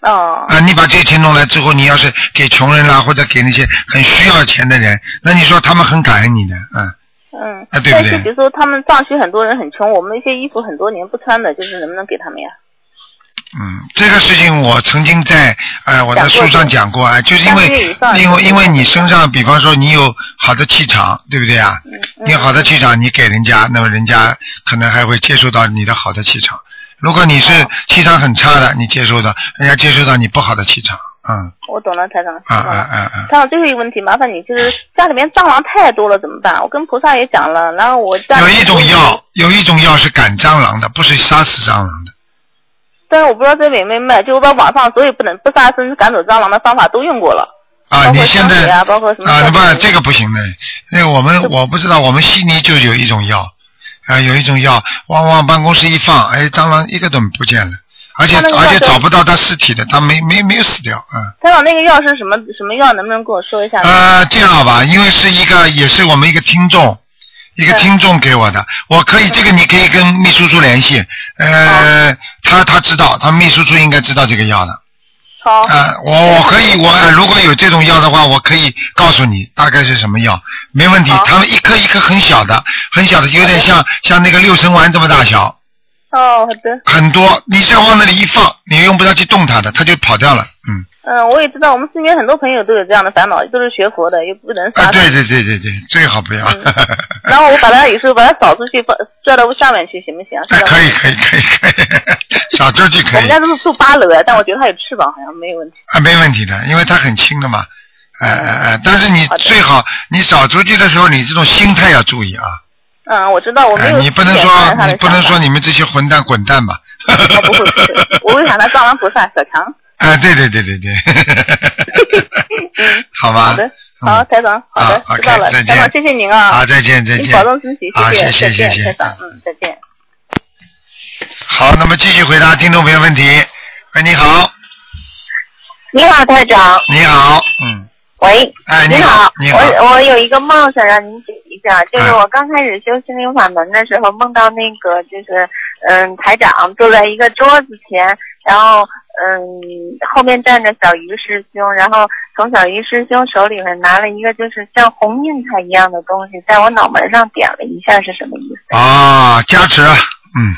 哦，啊，你把这些钱弄来之后，你要是给穷人啦，或者给那些很需要钱的人，那你说他们很感恩你的，嗯，嗯，啊对不对比如说他们藏区很多人很穷，我们一些衣服很多年不穿的，就是能不能给他们呀？嗯，这个事情我曾经在呃我的书上讲过啊，就是因为上因为因为你身上，比方说你有好的气场，对不对啊？嗯，你好的气场，你给人家，那么人家可能还会接受到你的好的气场。如果你是哦气场很差的，你接受到人家接受到你不好的气场，嗯，我懂了，台长。啊啊知道了啊啊，台长，最后一个问题，麻烦你，就是家里面蟑螂太多了怎么办？我跟菩萨也讲了，然后我家有一种药，有一种药是赶蟑螂的，不是杀死蟑螂的。但是我不知道这有没有卖，就我把网上所有不能不杀生赶走蟑螂的方法都用过了。啊，你现在啊包括什么啊，不这个不行的，那个我们我不知道，我们悉尼就有一种药，啊，有一种药，往往办公室一放，哎，蟑螂一个都不见了，而且而且找不到他尸体的，他没没没有死掉，嗯。他长，那个药是什么什么药？能不能跟我说一下？呃，这样好吧，因为是一个也是我们一个听众，一个听众给我的，我可以这个你可以跟秘书处联系，呃，他他知道，他秘书处应该知道这个药的。好，啊，我我可以，我呃如果有这种药的话，我可以告诉你大概是什么药，没问题。他们一颗一颗很小的，很小的，有点像像那个六神丸这么大小，哦，好的。很多。你只要往那里一放，你用不着去动它的，它就跑掉了。嗯，嗯，我也知道，我们身边很多朋友都有这样的烦恼，都是学佛的，又不能啊，对对对对对，最好不要。嗯然后我把它有时候把它扫出去，放拽到下面去，行不行？哎，可以可以可以可以，扫出去可以我们家都是住八楼的，但我觉得它有翅膀，好像没有问题。啊，没问题的，因为它很轻的嘛。哎哎哎，但是你最好你扫出去的时候，你这种心态要注意啊。嗯，我知道，我没哎，有。你不能说你不能说。你们这些混蛋滚蛋吧。我，不会，我会喊他藏王菩萨小强。啊，对对对对对。嗯，好吧。好的，好，台长，好的啊，知道了台长，见。谢谢您啊。啊，再见再您见。保重身体，啊，谢谢谢再见，谢谢台。长，嗯，再见。好，那么继续回答听众朋友问题。喂，你好，你好，台长。你好，嗯，喂，哎，你好，你好，我我有一个梦想让您解一下，就是哎我刚开始修心灵法门的时候，梦到那个就是嗯台长坐在一个桌子前，然后嗯后面站着小鱼师兄，然后从小鱼师兄手里面拿了一个就是像红印彩一样的东西，在我脑门上点了一下，是什么意思？啊，加持，嗯，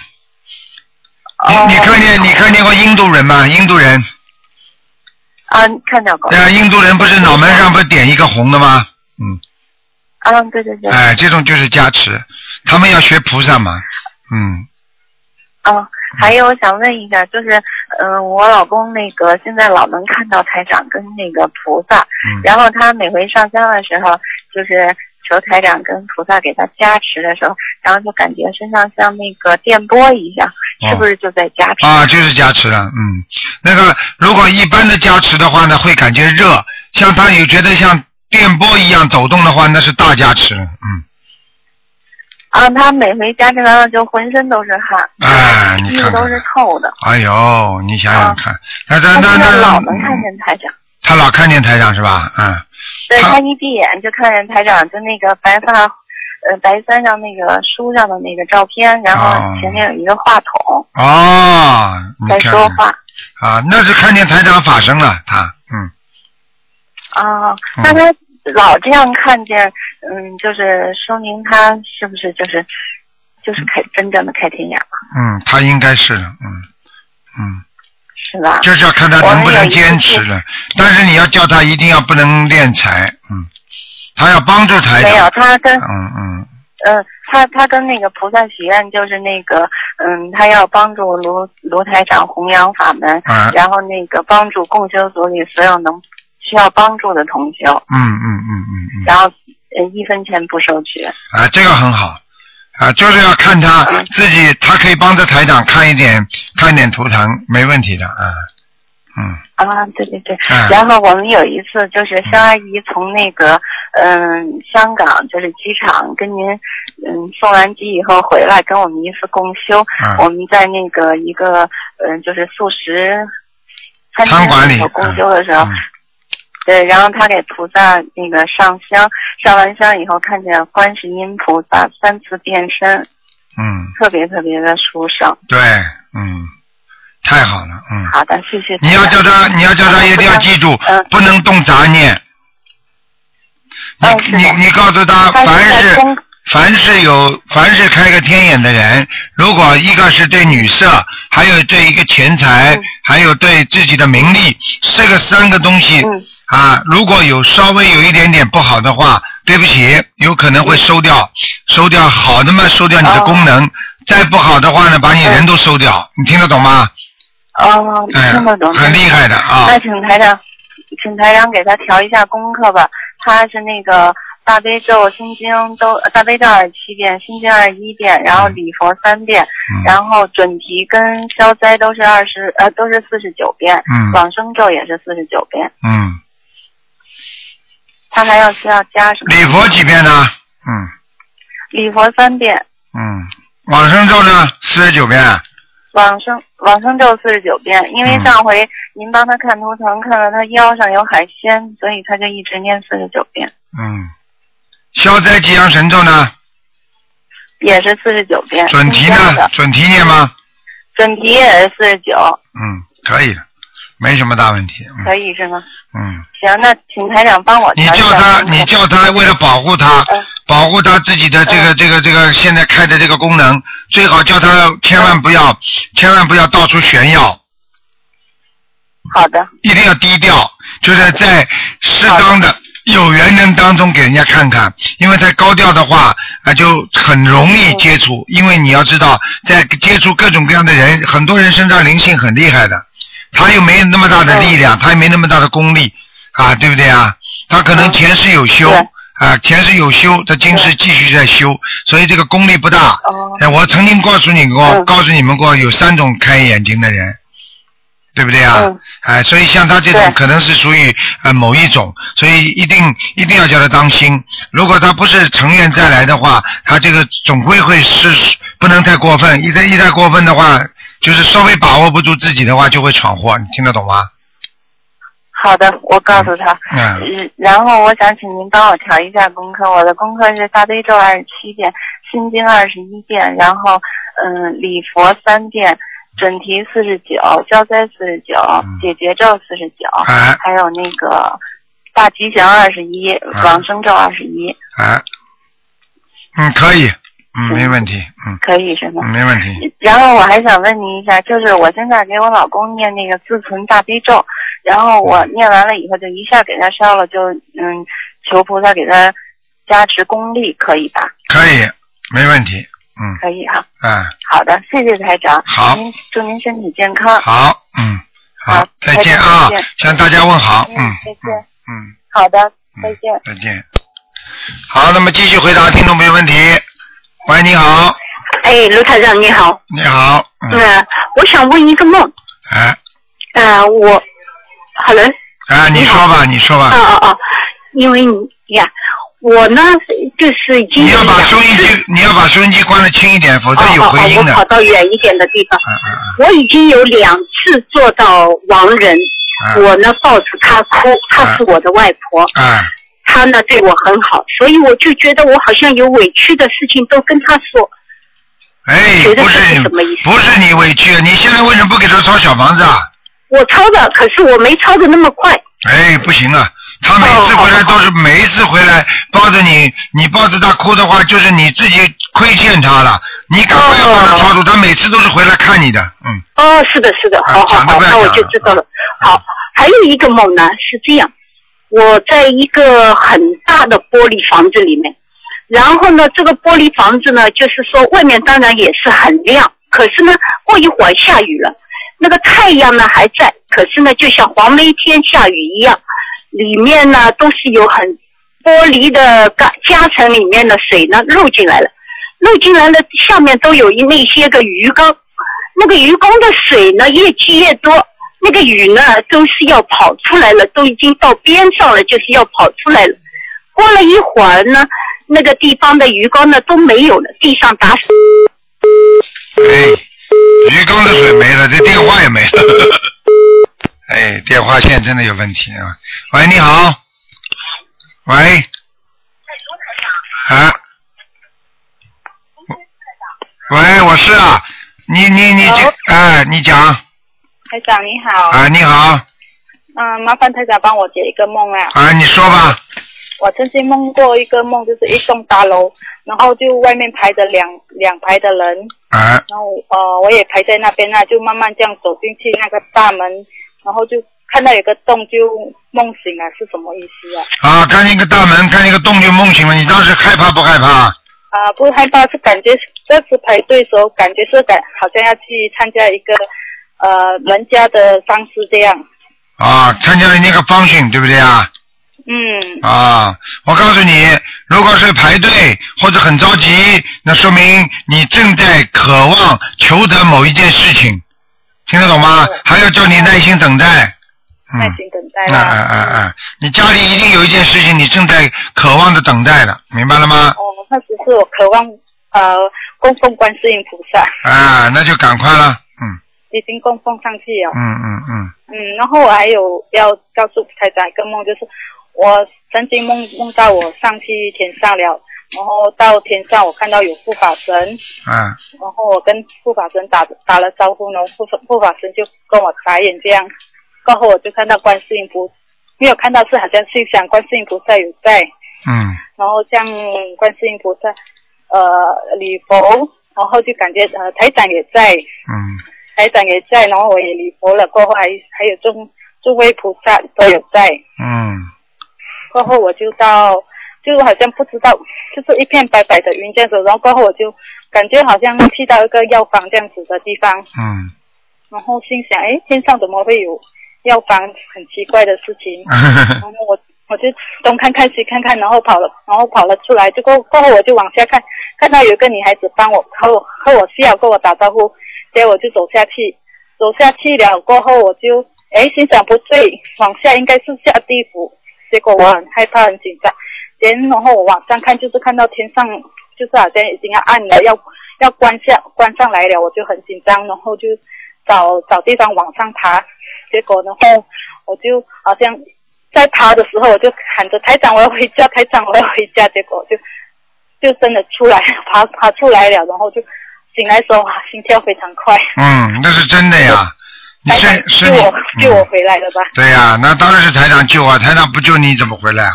哦你你看见你看见过印度人吗？印度人，啊，看到过对。啊，印度人不是脑门上不是点一个红的吗？嗯，啊，对对对。哎，这种就是加持，他们要学菩萨嘛，嗯，哦，还有我想问一下，就是嗯、我老公那个现在老能看到台长跟那个菩萨，嗯然后他每回上香的时候，就是求台长跟菩萨给他加持的时候，然后就感觉身上像那个电波一样，哦是不是就在加持？啊，就是加持了，嗯，那个如果一般的加持的话呢，会感觉热，像他有觉得像电波一样抖动的话，那是大加持，嗯，啊，他每回加持完了就浑身都是汗，哎，你看看。衣服都，是透的，哎呦，你想想看，那那那那老能看见台长。他老看见台长是吧？嗯，对他一闭眼就看见台长就那个白发，呃，白山上那个书上的那个照片，然后哦前面有一个话筒哦，在说话。啊，那是看见台长法身了，他，嗯，啊，嗯那他老这样看见，嗯，就是说明他是不是就是就是开真正的开天眼了，嗯，他应该是的，嗯，嗯。是吧？就是要看他能不能坚持了。但是你要叫他一定要不能练财，嗯，他要帮助台长没有，他跟嗯嗯嗯，他他跟那个菩萨许愿，就是那个嗯，他要帮助卢卢台长弘扬法门，啊然后那个帮助共修组里所有能需要帮助的同修，嗯嗯嗯嗯然后呃一分钱不收取。嗯，啊，这个很好。啊，就是要看他嗯自己，他可以帮着台长看一点，看一点图腾，没问题的啊。嗯。啊，对对对，嗯。然后我们有一次就是肖阿姨从那个嗯香港就是机场跟您嗯送完机以后回来跟我们一次共修，我嗯们在那个一个嗯就是素食餐餐馆里厅里头共修的时候，嗯对，然后他给菩萨那个上香，上完香以后看见观世音菩萨三次变身，嗯，特别特别的殊胜。对，嗯，太好了，嗯。好的，谢谢。你要叫他，你要叫他一定要记住，嗯不能动杂念。你你你告诉他，凡是凡是有凡是开个天眼的人，如果一个是对女色，还有对一个钱财，嗯还有对自己的名利，这个三个东西、嗯啊，如果有稍微有一点点不好的话，对不起，有可能会收掉，收掉好的嘛，收掉你的哦功能；再不好的话呢，把你人都收掉。你听得懂吗？哦，哎听得懂，很厉害的啊。那请台长，请台长给他调一下功课吧。他是那个大悲咒、心经都大悲咒二十七遍，心经二十一遍，然后礼佛三遍，嗯然后准提跟消灾都是二十呃都是四十九遍，嗯往生咒也是四十九遍。嗯，他还要需要加什么？礼佛几遍呢？嗯礼佛三遍，嗯，往生咒呢四十九遍。往生往生咒四十九遍。因为嗯上回您帮他看图腾，看到他腰上有海鲜，所以他就一直念四十九遍。嗯，消灾吉祥神咒呢？也是四十九遍。准提？呢准提念吗？准提也是四十九，嗯，可以的，没什么大问题。嗯。可以是吗？嗯，行，那请台长帮我你叫他，你叫他为了保护他，嗯。保护他自己的这个这个这个现在开的这个功能，最好叫他千万不要，千万不要到处炫耀，好的，一定要低调，就是在适当的有缘人当中给人家看看，因为在高调的话，啊就很容易接触，因为你要知道，在接触各种各样的人，很多人身上灵性很厉害的，他又没那么大的力量，他也没那么大的功力，啊，对不对啊？他可能前世有修。啊，前世有修，他今世继续在修，所以这个功力不大。我曾经告诉你过，嗯告诉你们过，有三种开眼睛的人，对不对啊？嗯哎，所以像他这种可能是属于呃某一种，所以一定一定要叫他当心。如果他不是成愿再来的话，他这个总归会是不能太过分，一再一旦过分的话，就是稍微把握不住自己的话，就会闯祸。你听得懂吗？好的，我告诉他。嗯，嗯然后我想请您帮我调一下功课，我的功课是大悲咒二十七遍，心经二十一遍，然后嗯礼佛三遍，准提四十九，消灾四十九，解结咒四十九，哎还有那个大吉祥二十一，往生咒二十一，哎，嗯，可以，嗯，没问题，嗯，可以是吗？嗯没问题。然后我还想问您一下，就是我现在给我老公念那个自存大悲咒，然后我念完了以后就一下给他烧了，就嗯求菩萨给他加持功力，可以吧？可以，没问题，嗯，可以哈。嗯，好的，谢谢台长。好您祝您身体健康。好，嗯，好好，再见啊，向大家问好，嗯嗯，再见嗯，好的，嗯再见。再见。好，那么继续回答听众朋友问题。喂，你好，哎，卢台长你好，你好，嗯，呃，我想问一个梦，哎，呃，我，hello，哎，你说吧，你说吧。哦哦哦，因为你呀，我呢就是已经你要把收音机，你要把收音机关的轻一点，否则有哦哦哦，回音的。我跑到远一点的地方，嗯嗯我已经有两次做到亡人，嗯。我呢抱着他哭，她是我的外婆，嗯，哎，她呢对我很好，所以我就觉得我好像有委屈的事情都跟他说，哎，不是你不是你委屈，你现在为什么不给他抄小房子啊？我抄的，可是我没抄的那么快，哎，不行啊！他每次回来都是每一次回来抱着你，你抱着他哭的话，就是你自己亏欠他了。你赶快要帮他抄住，他每次都是回来看你的，嗯，哦，是的，是的，好好好，那我就知道了。好，还有一个梦呢是这样，我在一个很大的玻璃房子里面，然后呢，这个玻璃房子呢，就是说外面当然也是很亮，可是呢，过一会儿下雨了，那个太阳呢还在，可是呢，就像黄梅天下雨一样，里面呢都是有很玻璃的夹夹层里面的水呢漏进来了，漏进来了，下面都有一那些个鱼缸，那个鱼缸的水呢越积越多，那个雨呢都是要跑出来了，都已经到边上了，就是要跑出来了。过了一会儿呢，那个地方的鱼缸呢都没有了，地上打水。哎，鱼缸的水没了，这电话也没了，哎，电话线真的有问题啊！喂，你好，喂，啊，喂，我是啊，你你你这，哎，你讲台长你好，啊，你好，嗯，麻烦台长帮我解一个梦啊。啊，你说吧，我曾经梦过一个梦，就是一栋大楼，然后就外面排着两两排的人，啊，然后呃我也排在那边啊，就慢慢这样走进去那个大门，然后就看到有个洞，就梦醒了，是什么意思啊？啊，看见个大门，看见个洞就梦醒了，你当时害怕不害怕？啊、不害怕，是感觉这次排队的时候，感觉是感好像要去参加一个呃人家的丧事这样。啊，参加了那个方训，对不对啊？嗯，啊，我告诉你，如果是排队或者很着急，那说明你正在渴望求得某一件事情，听得懂吗？还要叫你耐心等待。耐嗯，心等待啊啦。啊啊啊！你家里一定有一件事情，你正在渴望着等待的，明白了吗？哦，那只是我渴望呃供奉观世音菩萨，啊，那就赶快了。嗯已经供奉上去了。嗯嗯嗯，嗯，然后我还有要告诉台长一个梦，就是我曾经梦梦到我上去天上了，然后到天上我看到有护法神，嗯然后我跟护法神打打了招呼，然后护护法神就跟我眨眼这样，过后我就看到观世音菩没有看到是好像是想观世音菩萨有在，嗯。然后像观世音菩萨呃礼佛，然后就感觉呃台长也在，嗯台长也在，然后我也礼佛了，过后还还有众诸位菩萨都有在，嗯过后我就到，就好像不知道，就是一片白白的云这样子，然后过后我就感觉好像去到一个药房这样子的地方，嗯然后心想，哎，天上怎么会有药房？很奇怪的事情。然后我我就东看看西看看，然后跑了，然后跑了出来，就过过后我就往下看，看到有一个女孩子帮我和我和我笑，跟我打招呼，结果我就走下去，走下去了过后我就哎心想不对，往下应该是下地府，结果我很害怕很紧张，然后我往上看就是看到天上就是好像已经要暗了，要 要关下关上来了，我就很紧张，然后就找找地方往上爬，结果然后我就好像在爬的时候，我就喊着台长我要回家，台长我要回家，结果就就真的出来爬爬出来了，然后就醒来的时候哇心跳非常快，嗯，那是真的呀。你台身长救我救我回来了吧？对呀、那当然是台长救啊，台长不救你怎么回来啊？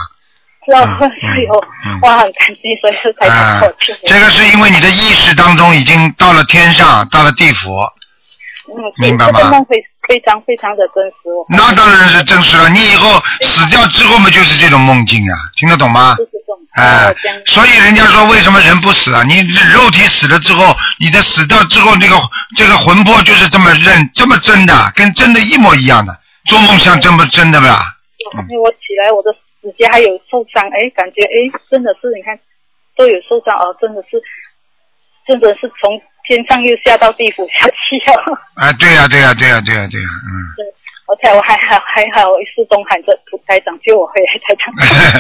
然后所以我我很感激，所以是台长。这个是因为你的意识当中已经到了天上，到了地府，嗯，明白吗个梦非非常非常的真实，我那当然是真实了。你以后死掉之后嘛，就是这种梦境啊，听得懂吗？就是这种哎、所以人家说为什么人不死啊？你肉体死了之后，你的死掉之后，那个这个魂魄就是这么认这么真的，跟真的一模一样的。做梦像真不真的吧？因为我起来我的指甲还有受伤，哎，感觉哎真的是你看都有受伤哦，真的是真的是从天上又下到地府下去了。啊，对呀、对呀、对呀、对呀、对呀、嗯。而且我还好还好，一世中喊着台长救我回来，台长。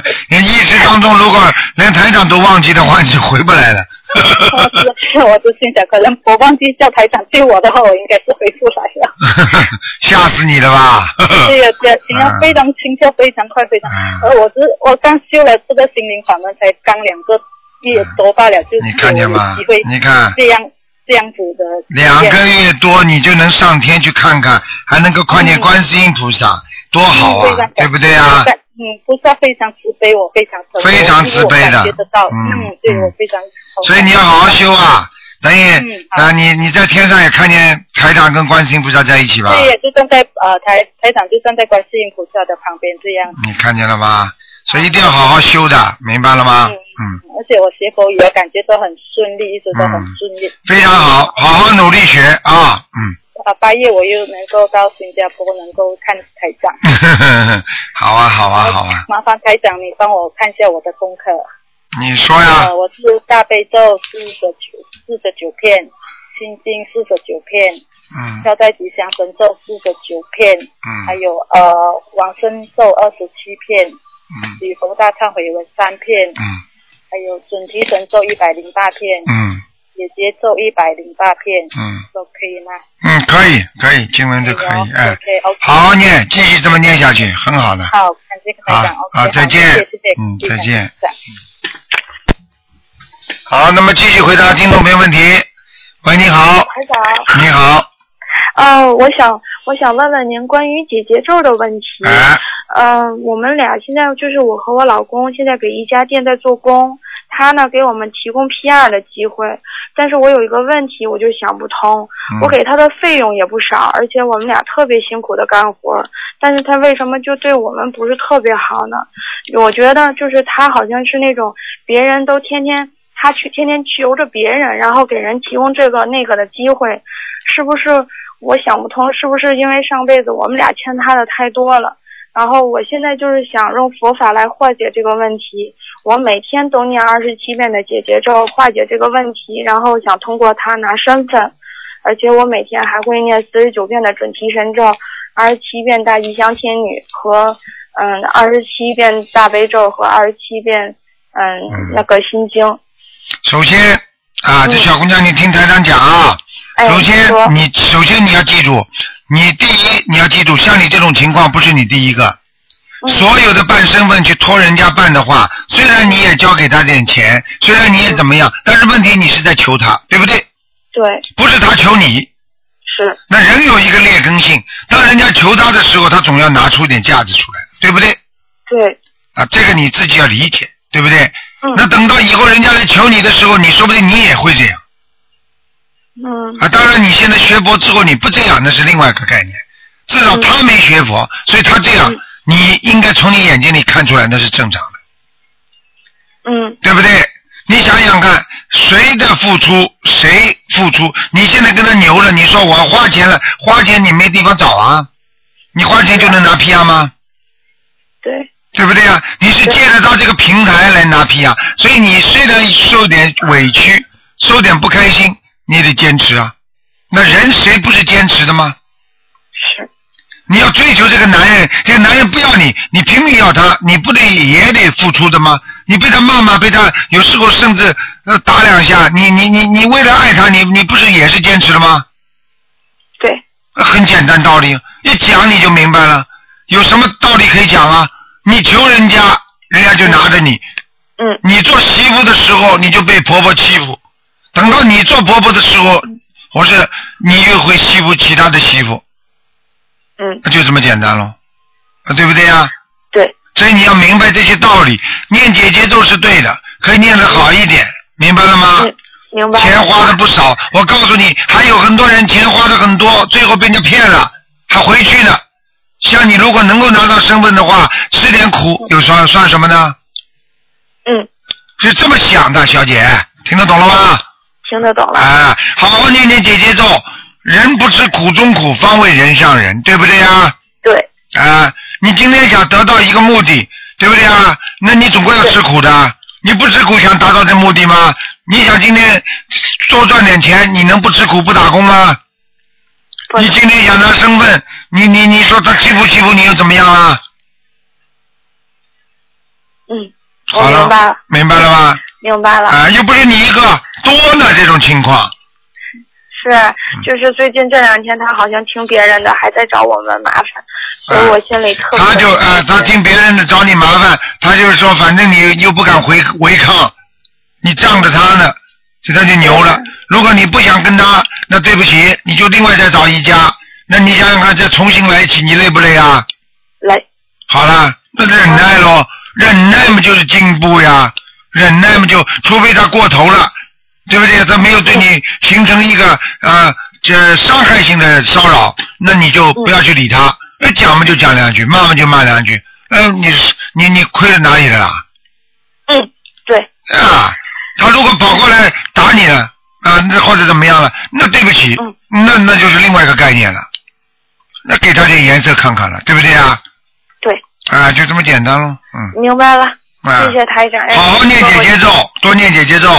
你意识当中如果连台长都忘记的话，你就回不来了。是是，我就心想，可能我忘记叫台长救我的话，我应该是回不来了。吓死你了吧？对呀对呀，心跳非常轻跳非常快，非常。而我是我刚修了这个心灵法门，才刚两个月多罢了，就是你看见吗有机会你看这样这样子的两个月多，你就能上天去看看，还能够看见观世音菩萨，多好啊嗯，对不对啊？嗯，菩萨非常慈悲，我非常非常慈悲的觉得到，嗯嗯，对我非常。所以你要好好修啊。等于嗯啊，你你在天上也看见台长跟观世音菩萨在一起吧？对，就站在呃台台长就站在观世音菩萨的旁边这样，你看见了吗？所以一定要好好修的，明白了吗？嗯，而且我学佛也感觉都很顺利，一直都很顺利。非常好，好好努力学啊，嗯。啊，八月我又能够到新加坡，能够看台长。好啊，好啊，好啊，麻烦台长，你帮我看一下我的功课。你说呀呃，，我是大悲咒四十九四十九片，心经四十九片，嗯消灾吉祥神咒四十九片，嗯还有呃往生咒二十七片，嗯礼佛大忏悔文三片，嗯还有准提神咒一百零八片，嗯。也结咒一百零八片，嗯。都可以吗？嗯，可以可以，经文都可以，哎。好好念，继续这么念下去，很好的。好，感谢台长好好再见。嗯再见。好，那么继续回答听众朋友问题。喂，你好，台长，你好，呃，我想我想问问您关于解结咒的问题。嗯，呃，我们俩现在就是我和我老公现在给一家店在做工，他呢给我们提供 PR 的机会，但是我有一个问题我就想不通，嗯我给他的费用也不少，而且我们俩特别辛苦的干活，但是他为什么就对我们不是特别好呢？我觉得就是他好像是那种别人都天天他去天天求着别人，然后给人提供这个那个的机会，是不是？我想不通，是不是因为上辈子我们俩欠他的太多了？然后我现在就是想用佛法来化解这个问题。我每天都念二十七遍的解结咒，化解这个问题，然后想通过它拿身份。而且我每天还会念四十九遍的准提神咒，二十七遍大吉祥天女和嗯二十七遍大悲咒和二十七遍嗯那个心经。首先啊，这小姑娘，你听台长讲啊。哎首先你首先你要记住，你第一你要记住，像你这种情况不是你第一个，所有的办身份去托人家办的话，虽然你也交给他点钱，虽然你也怎么样，但是问题你是在求他，对不对？对，不是他求你。是。那人有一个劣根性，当人家求他的时候，他总要拿出点架子出来，对不对？对。啊，这个你自己要理解，对不对？嗯。那等到以后人家来求你的时候，你说不定你也会这样。嗯。啊，当然你现在学佛之后你不这样，那是另外一个概念。至少他没学佛，所以他这样，你应该从你眼睛里看出来那是正常的。嗯。对不对？你想想看，谁的付出谁付出？你现在跟他牛了，你说我花钱了，花钱你没地方找啊？你花钱就能拿 PR 吗？对。不对啊？你是借得到这个平台来拿皮啊所以你虽然受点委屈，受点不开心，你也得坚持啊。那人谁不是坚持的吗？是。你要追求这个男人，这个男人不要你，你拼命要他，你不得也得付出的吗？你被他骂骂，被他有时候甚至呃打两下，你你你你为了爱他，你你不是也是坚持的吗？对。很简单道理，一讲你就明白了。有什么道理可以讲啊？你求人家，人家就拿着你。嗯。你做媳妇的时候，你就被婆婆欺负；等到你做婆婆的时候，我是你又会欺负其他的媳妇。嗯。就这么简单咯，啊，对不对呀？对。所以你要明白这些道理，念姐姐咒是对的，可以念得好一点，明白了吗？明白。钱花的不少，我告诉你，还有很多人钱花的很多，最后被人家骗了，还回去了。像你如果能够拿到身份的话，吃点苦又算算什么呢？嗯。是这么想的，小姐，听得懂了吗？听得懂了。啊，好好念念姐姐咒，人不吃苦中苦，方为人上人，对不对呀？对。啊，你今天想得到一个目的，对不对啊？那你总归要吃苦的。你不吃苦想达到这目的吗？你想今天多赚点钱，你能不吃苦不打工吗？你今天想他身份，你你你说他欺负欺负你又怎么样啊？嗯，我好了，明白了。明白了吧？明白了。啊，又不是你一个，多呢这种情况。是，就是最近这两天他好像听别人的，还在找我们麻烦，所以我心里特别。他就啊，他听别人的找你麻烦，他就是说，反正你又不敢回违抗，你仗着他呢，所以他就牛了。如果你不想跟他，那对不起，你就另外再找一家。那你想想看，再重新来一起，你累不累啊？累。好了，那忍耐咯，忍耐嘛就是进步呀，忍耐嘛就，除非他过头了，对不对？他没有对你形成一个呃这伤害性的骚扰，那你就不要去理他。那讲嘛就讲两句，骂嘛就骂两句。嗯、你是你你亏了哪里了啦？嗯，对。啊，他如果跑过来打你了啊，那或者怎么样了，那对不起，那那就是另外一个概念了。那给他点颜色看看了，对不对啊？对。啊，就这么简单了，嗯。明白了，啊谢谢台长。哎好好念姐姐咒，多念姐姐咒。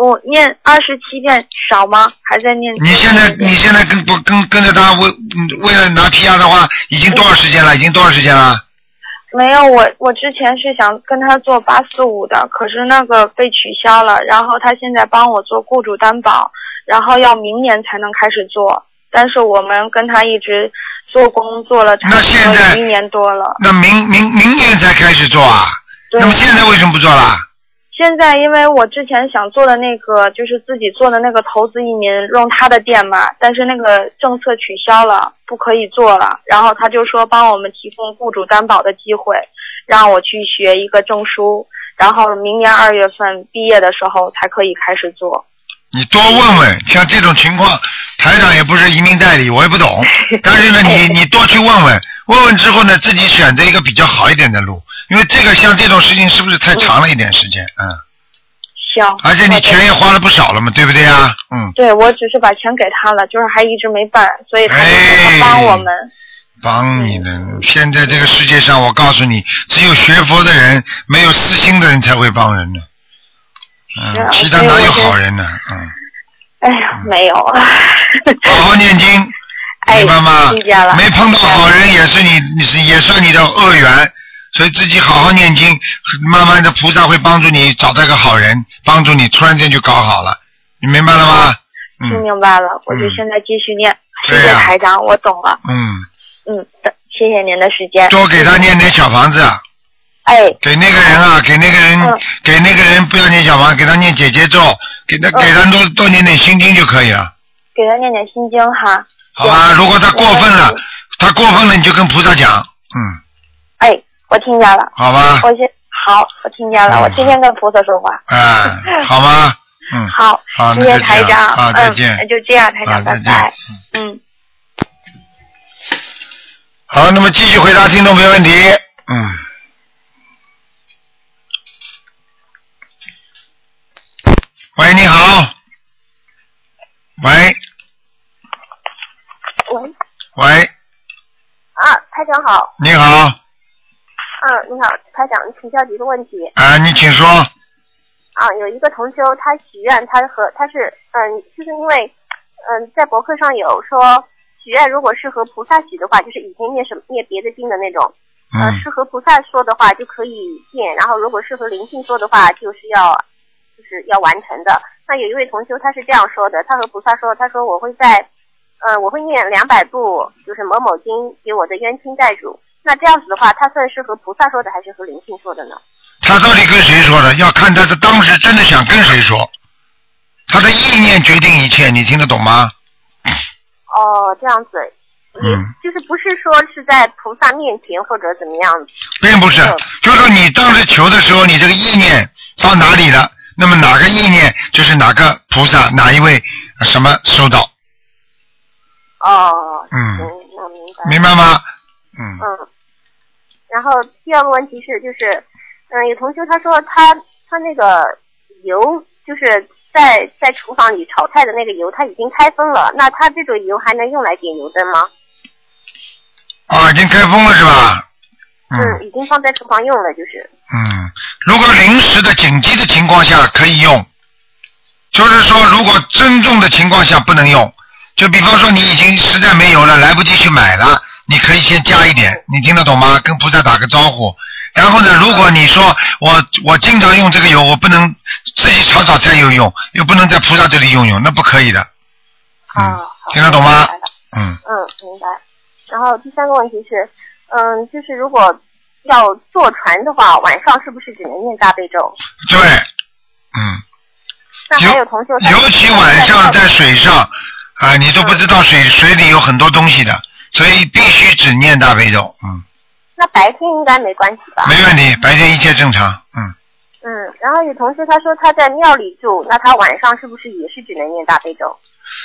我念二十七遍少吗？还在念？你现在你现在跟不跟跟着他为嗯为了拿 PR 的话，已经多少时间了？已经多少时间了？没有，我我之前是想跟他做八四五的，可是那个被取消了，然后他现在帮我做雇主担保，然后要明年才能开始做，但是我们跟他一直做工作了差不多一年多了。那明明明年才开始做啊？那么现在为什么不做了？现在因为我之前想做的那个就是自己做的那个投资移民用他的店嘛，但是那个政策取消了，不可以做了。然后他就说帮我们提供雇主担保的机会，让我去学一个证书，然后明年二月份毕业的时候才可以开始做。你多问问，像这种情况，台长也不是移民代理，我也不懂。但是呢，你你多去问问，问问之后呢，自己选择一个比较好一点的路，因为这个像这种事情是不是太长了一点时间？嗯。行。而且你钱也花了不少了嘛，对不对呀？嗯。对，我只是把钱给他了，就是还一直没办，所以他帮我们。帮你呢！现在这个世界上，我告诉你，只有学佛的人，没有私心的人才会帮人呢。嗯，其他哪有好人呢？嗯。哎呀，没有啊。好好念经，明白吗？没碰到好人也是你，你是也算你的恶缘，所以自己好好念经，慢慢的菩萨会帮助你找到一个好人，帮助你突然间就搞好了，你明白了吗？听明白了，我就现在继续念。谢谢台长，我懂了。嗯，嗯，的谢谢谢您的时间。多给他念点小房子。哎。给那个人啊，给那个人，嗯给那个人不要念小房，给他念姐姐咒，给他给他多多念点心经就可以了，给他念点心经哈。好吧？如果他过分了，他过分了你就跟菩萨讲，嗯，哎，我听见了。好吧？我先好，我听见了，嗯我天天跟菩萨说话。哎，好吗？嗯，好，好，谢谢台长。啊，再见嗯，那。就这样，台啊长，拜拜。嗯。好，那么继续回答听众朋友问题。嗯。喂，你好。喂喂，喂，啊，台长好。你好，嗯，你好，台长，请教几个问题。啊，你请说。啊，有一个同修，他许愿，他和他是嗯，就是因为嗯，在博客上有说，许愿如果是和菩萨许的话，就是以前念什么念别的经的那种，呃，嗯是和菩萨说的话就可以念，然后如果是和灵性说的话，就是要就是要完成的。那有一位同修他是这样说的，他和菩萨说，他说我会在呃我会念两百部就是某某经给我的冤亲债主。那这样子的话，他算是和菩萨说的还是和灵性说的呢？他到底跟谁说的？要看他是当时真的想跟谁说，他的意念决定一切，你听得懂吗？哦，这样子，嗯，就是不是说是在菩萨面前或者怎么样？并不是，就是说你当时求的时候，你这个意念到哪里了？那么哪个意念就是哪个菩萨哪一位呃什么收到？哦，嗯行，那明白。明白吗？嗯，嗯。然后第二个问题是，就是，嗯，有同学他说他他那个油就是在在厨房里炒菜的那个油，它已经开封了，那他这种油还能用来点油灯吗？啊，已经开封了是吧？嗯已经放在厨房用了，就是。嗯，如果临时的紧急的情况下可以用，就是说如果珍重的情况下不能用。就比方说你已经实在没有了，来不及去买了，你可以先加一点，你听得懂吗？跟菩萨打个招呼。然后呢，如果你说我我经常用这个油，我不能自己炒炒菜又用，又不能在菩萨这里用用，那不可以的。嗯，听得懂吗？嗯，嗯，明白。然后第三个问题是，嗯，就是如果要坐船的话，晚上是不是只能念大悲咒？对，嗯。那还有同学尤其晚上在水上啊，你都不知道水水里有很多东西的，所以必须只念大悲咒，嗯，那白天应该没关系吧？没问题，白天一切正常，嗯，嗯，然后有同事他说他在庙里住，那他晚上是不是也是只能念大悲咒？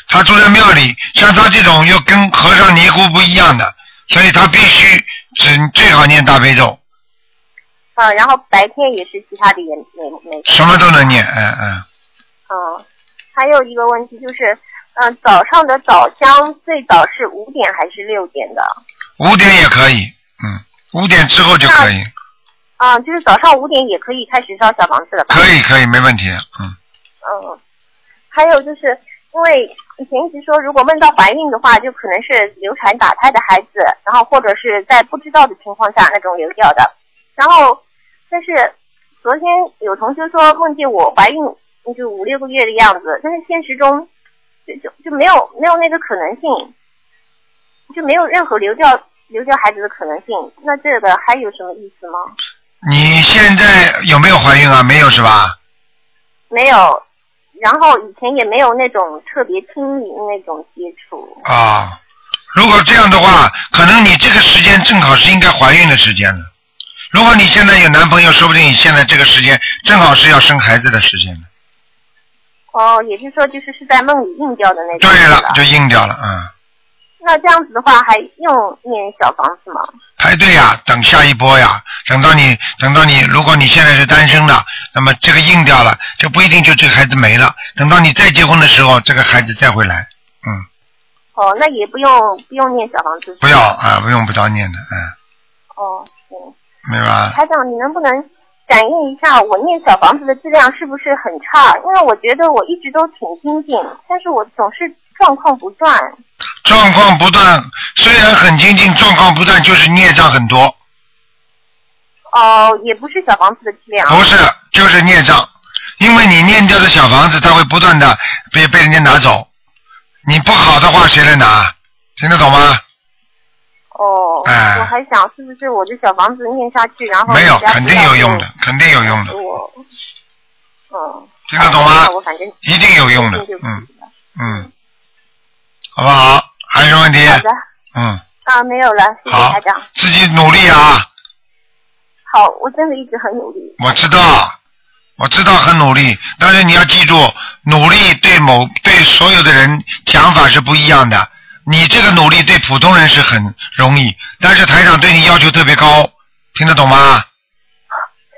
他住在庙里，像他这种又跟和尚尼姑不一样的，所以他必须只最好念大悲咒，嗯，然后白天也是其他的也没没。什么都能念，嗯嗯，嗯，还有一个问题就是，嗯，早上的早香最早是五点还是六点的？五点也可以，嗯，五点之后就可以，啊、就是早上五点也可以开始烧小房子了吧？可以可以，没问题，嗯，嗯，还有就是因为以前一直说，如果梦到怀孕的话，就可能是流产打胎的孩子，然后或者是在不知道的情况下那种流掉的。然后，但是昨天有同学说梦见我怀孕，就五六个月的样子，但是现实中就就就没有没有那个可能性，就没有任何流掉流掉孩子的可能性。那这个还有什么意思吗？你现在有没有怀孕啊？没有是吧？没有。然后以前也没有那种特别亲密那种接触。啊，如果这样的话，可能你这个时间正好是应该怀孕的时间了。如果你现在有男朋友，说不定你现在这个时间正好是要生孩子的时间了。哦，也就是说，就是是在梦里硬掉的那种。对了，就硬掉了，嗯，那这样子的话，还用念小房子吗？排队呀，等下一波呀，等到你等到你，如果你现在是单身的，那么这个硬掉了，就不一定就这个孩子没了。等到你再结婚的时候，这个孩子再回来，嗯，哦，那也不用不用念小房子。不要啊，不用不着念的，嗯，哦，行。明白吧？台长，你能不能感应一下我念小房子的质量是不是很差？因为我觉得我一直都挺精进，但是我总是状况不断。状况不断，虽然很精进，状况不断，就是孽障很多。哦，也不是小房子的质量。不是，就是孽障，因为你念掉的小房子，它会不断的被被人家拿走。你不好的话，谁来拿？听得懂吗？哦，哎我还想是不是我的小房子念下去，然后没有，肯定有用的，肯定有用的，我，哦，听得懂吗那？我反正一定有用的嗯嗯，好不好？还有什么问题？好的，嗯，啊，没有了，谢谢好台长。自己努力啊！好，我真的一直很努力。我知道，我知道很努力，但是你要记住，努力对某对所有的人讲法是不一样的。你这个努力对普通人是很容易，但是台长对你要求特别高，听得懂吗？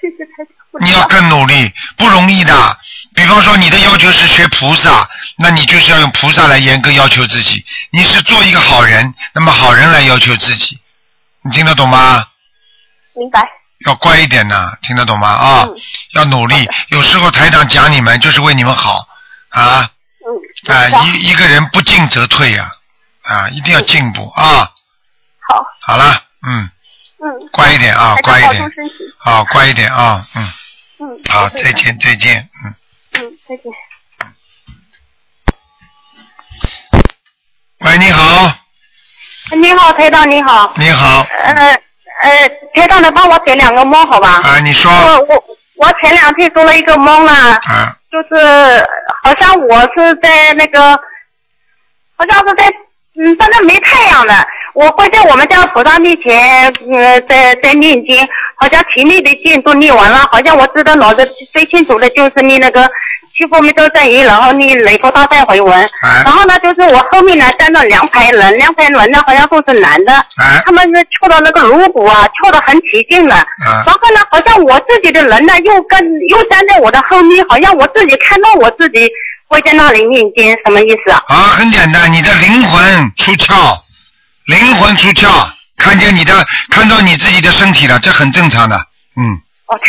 谢谢台长。你要更努力，不容易的。比方说你的要求是学菩萨，那你就是要用菩萨来严格要求自己。你是做一个好人，那么好人来要求自己，你听得懂吗？明白。要乖一点呐，听得懂吗？啊，嗯要努力。有时候台长讲你们就是为你们好啊。嗯。啊，一一个人不进则退呀、啊，一定要进步啊。好。好了，嗯，嗯。乖一点啊，乖一点保重身体。啊，乖一点啊，嗯，嗯。好，再见，再见，嗯。嗯，再见。喂，你好，你好，台长，你好。你好，呃呃，台长，能帮我解两个梦好吧？啊，你说，我我我前两天做了一个梦啊，啊，就是好像我是在那个，好像是在嗯，反正没太阳的，我会在我们家菩萨面前，呃，在在念经，好像体内的经都念完了，好像我知道脑子最清楚的就是念那个七佛灭咒真言，然后念雷佛大忏回文，啊然后呢，就是我后面呢站了两排人，两排人呢好像都是男的，哎。他们是跳到那个锣鼓啊，跳得很起劲了。啊然后呢，好像我自己的人呢，又跟又站在我的后面，好像我自己看到我自己会在那里念经，什么意思啊？啊，很简单，你的灵魂出窍，灵魂出窍，看见你的，看到你自己的身体了，这很正常的，嗯，我哦，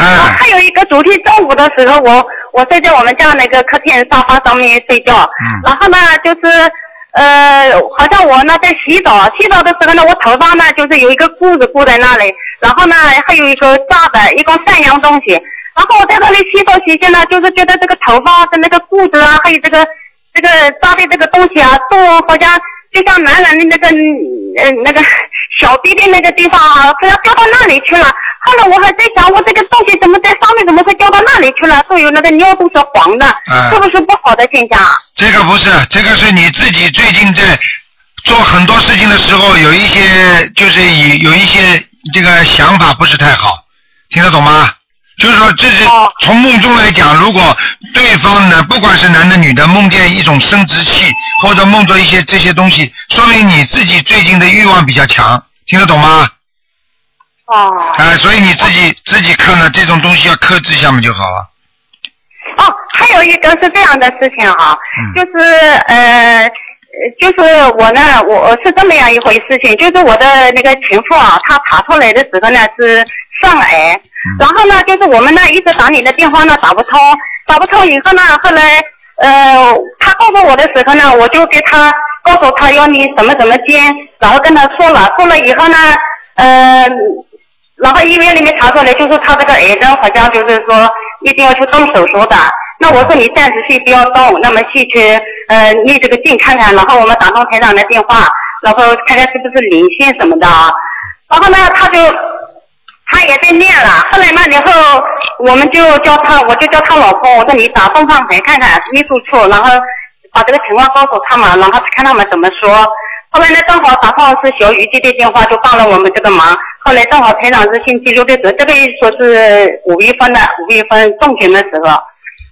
哎还有一个昨天中午的时候，我我睡在我们家那个客厅沙发上面睡觉，嗯。然后呢，就是呃，好像我呢在洗澡，洗澡的时候呢，我头发呢就是有一个箍子箍在那里，然后呢还有一个炸的一共三样东西，然后我在那里洗澡洗洗呢，就是觉得这个头发跟那个裤子啊，还有这个这个扎的这个东西啊，都好像就像男人的那个呃那个 小臂的那个地方啊，好像掉到那里去了。后来我还在想，我这个东西怎么在上面，怎么会掉到那里去了？都有那个尿都是黄的，嗯是不是不好的现象啊？这个不是，这个是你自己最近在做很多事情的时候，有一些就是有有一些这个想法不是太好，听得懂吗？就是说，这是从梦中来讲，如果对方呢，不管是男的女的，梦见一种生殖器，或者梦着一些这些东西，说明你自己最近的欲望比较强，听得懂吗？哦。哎、所以你自己自己看了这种东西要克制一下嘛就好了。哦，还有一个是这样的事情哈、嗯就是呃。呃就是我呢，我是这么样一回事情，就是我的那个情妇啊，她查出来的时候呢是肾癌，然后呢，就是我们呢一直打你的电话呢打不通，打不通以后呢，后来呃，他告诉我的时候呢，我就给他告诉他要你什么什么经，然后跟他说了，说了以后呢，呃，然后医院里面查出来就是他这个癌症好像就是说一定要去动手术的。那我说你暂时先不要动，那么先去呃念这个经看看，然后我们打通台长的电话，然后看看是不是灵性什么的啊。然后呢，他就他也在念了，后来嘛，然后我们就叫他，我就叫他老公，我说你打东方台看看秘书处，然后把这个情况告诉他们，然后看他们怎么说。后来呢，正好打通是小雨接的电话，就帮了我们这个忙。后来正好排长是星期六的时候，这个说是五月份的，五月份中旬的时候。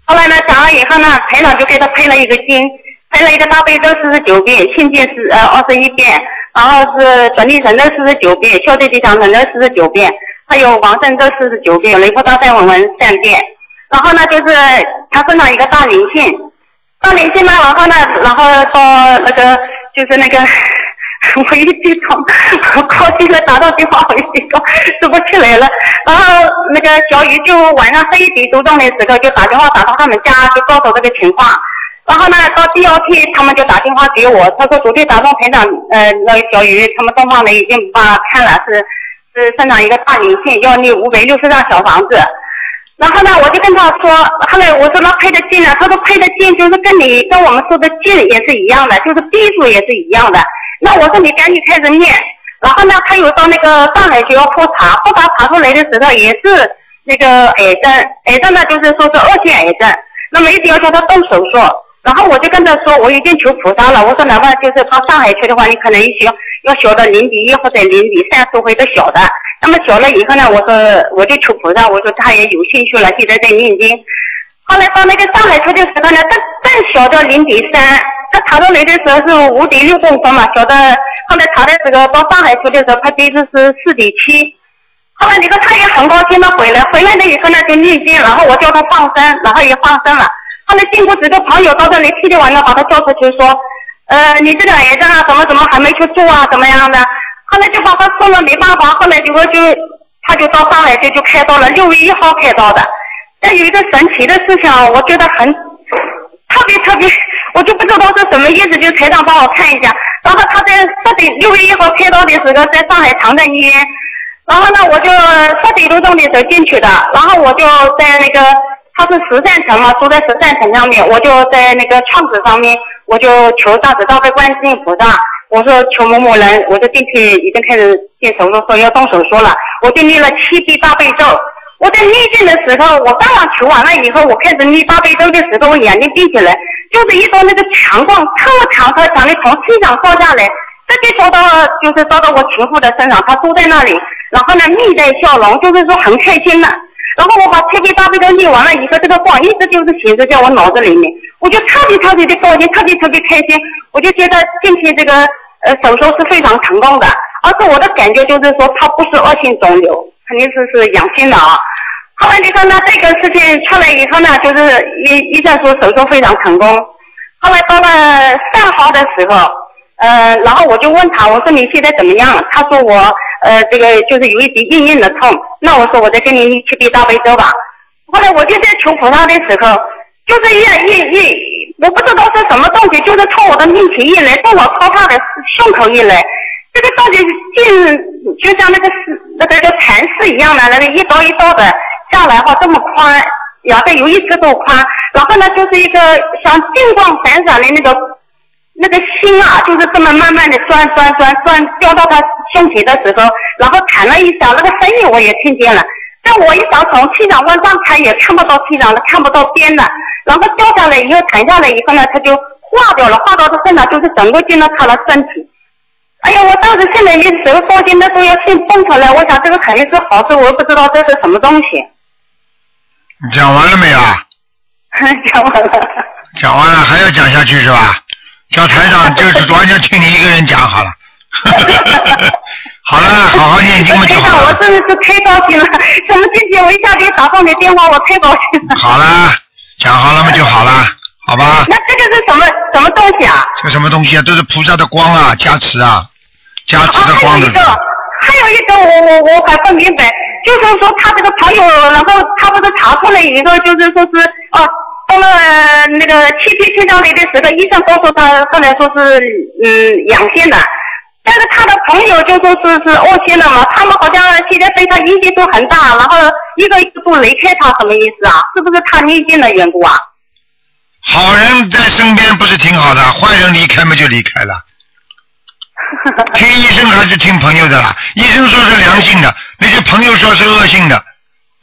后来呢，讲了以后呢，排长就给他配了一个经，配了一个大悲咒四十九遍，心经是呃二十一遍，然后是准提神咒四十九遍，消灾吉祥神咒四十九遍，还有往生咒四十九遍，雷波大忏悔文三遍。然后呢，就是他身上一个大灵性，大灵性呢，然后呢，然后到那个就是那个。我一激动，我高兴的打到电话，我一激动，说不起来了。然后那个小雨就晚上十一点多钟的时候就打电话打到他们家，就告诉这个情况。然后呢，到第二天他们就打电话给我，他说昨天打到排长，呃，那个小雨他们东方的已经把看了，是是身上一个大灵性，要你五百六十张小房子。然后呢，我就跟他说，后来我说那配的经呢，他说配的经就是跟你跟我们说的经也是一样的，就是笔数也是一样的。那我说你赶紧开始念，然后呢，他又到那个上海去要复查，复查查出来的时候也是那个癌症，癌症呢就是说是恶性癌症，那么一定要叫他动手术。然后我就跟他说，我已经求菩萨了，我说哪怕就是到上海去的话，你可能需要要小到零比一或者零比三都会都小的。那么小了以后呢，我说我就求菩萨，我说他也有兴趣了，现在在念经。后来到那个上海去的时候呢，更更小到零比三，他查出来的时候是五点六公分嘛，小的。后来查的时候到上海去的时候，他鼻子是四点七。后来你说他也很高兴的回来，回来了以后呢就念经，然后我叫他放生，然后也放生了。后来经过几个朋友到这里，噼里完了把他叫出去说，呃，你这个癌症啊，怎么怎么还没去做啊，怎么样的？后来就把他送了，没办法，后来结果就他就到上海去就开刀了，六月一号开刀的。但有一个神奇的事情，我觉得很特别特别，我就不知道是什么意思，就台长帮我看一下。然后他在十点六月一号开刀的时候，在上海长庚医院，然后呢，我就十点多钟的时候进去的，然后我就在那个他是十三层嘛，住在十三层上面，我就在那个窗子上面，我就求大慈大悲观世音菩萨，我说求某某人，我就进去已经开始进手术，说要动手术了，我就念了七遍大悲咒。我在念经的时候，我刚刚求完了以后，我开始念大悲咒的时候，我眼睛闭起来，就是一道那个强光特强特强的从天上照下来，直接照到就是照到我情妇的身上，她坐在那里，然后呢面带笑容，就是说很开心的。然后我把七遍大悲咒念完了以后，这个光一直就是显示在我脑子里面，我就特别特别的高兴，特别特别开心，我就觉得今天这个呃手术是非常成功的，而且我的感觉就是说它不是恶性肿瘤，肯定是是阳性的啊。后来你说呢？这个事情出来以后呢，就是医医生说手术非常成功。后来到了三号的时候，呃，然后我就问他，我说你现在怎么样？他说我呃这个就是有一点硬硬的痛。那我说我再跟你念七遍大悲咒吧。后来我就在求菩萨的时候，就是一一一，我不知道是什么东西，就是从我的面前一来，从我靠他的胸口一来，这个东西进就像那个那个叫蚕丝一样的，那个一刀一刀的。下来话这么宽，大概有一尺多宽，然后呢就是一个像金光闪闪的那个那个心啊，就是这么慢慢的钻钻钻钻掉到他胸前的时候，然后弹了一下，那个声音我也听见了。但我一想从气场往上看也看不到气场了，看不到边了。然后掉下来以后弹下来以后呢，它就化掉了，化到他身上就是整个进了他的身体。哎呀，我当时现在一手放心的时候要先蹦出来，我想这个肯定是好事，我不知道这是什么东西。你讲完了没有啊？讲完了。讲完了还要讲下去是吧？叫台长就是完全听你一个人讲好了。好了，好好念经嘛就好了。我真的是太高兴了，什么今天我一下给打通你电话，我太高兴了。好了，讲好了嘛就好了，好吧？那这个是什么什么东西啊？这什么东西啊？都是菩萨的光啊，加持啊，加持的光的。还有一个，我我我还不明白，就是说他这个朋友，然后他不是查出来一个，就是说是哦，到了那个七天七上来的时候，医生告诉他后来说是嗯阳性的，但是他的朋友就说是是恶性的嘛，他们好像现在对他意见都很大，然后一个一个都离开他，什么意思啊？是不是他逆境的缘故啊？好人在身边不是挺好的，坏人离开嘛就离开了。听医生还是听朋友的啦？医生说是良性的，那些朋友说是恶性的，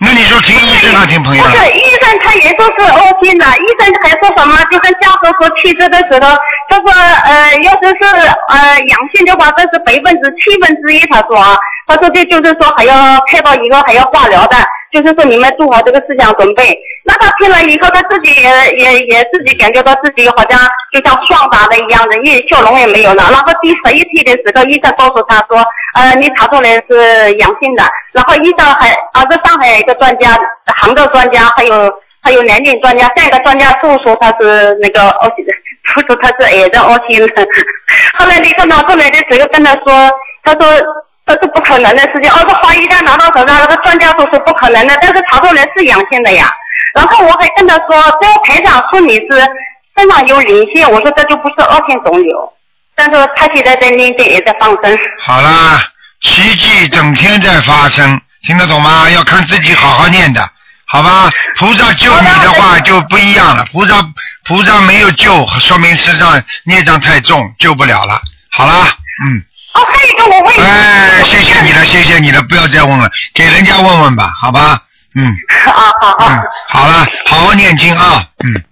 那你说听医生还听朋友？不是医生他也说是恶性的，医生还说什么？就跟家属说体质的时候，他说呃，要是是呃阳性的话，这是百分之七分之一。他说啊，他说这就是说还要开到一个还要化疗的，就是说你们做好这个思想准备。那他听了以后，他自己也也也自己感觉到自己好像就像双打的一样的，一笑容也没有了。然后第十一天的时候，医生告诉他说，呃，你查出来是阳性的。然后医生还，啊，这上海一个专家，杭州专家，还有还有南京专家，三个专家都说他是那个恶性的，都说他是癌症恶性的。后来你看拿出来的时候跟他说，他说这是不可能的事情。哦，这华一旦拿到手上，那个专家说是不可能的，但是查出来是阳性的呀。然后我还跟他说，在台上说你是身上有灵性，我说这就不是恶性肿瘤。但是他现在在念经也在放生。好啦，奇迹整天在发生，听得懂吗？要看自己好好念的，好吧？菩萨救你的话就不一样了，菩萨菩萨没有救，说明身上孽障太重，救不了了。好啦，嗯。哦，哦，还有一个我问。哎，谢谢你了，谢谢你了，不要再问了，给人家问问吧，好吧？嗯。啊，好好。嗯，好了，好好念经啊，嗯。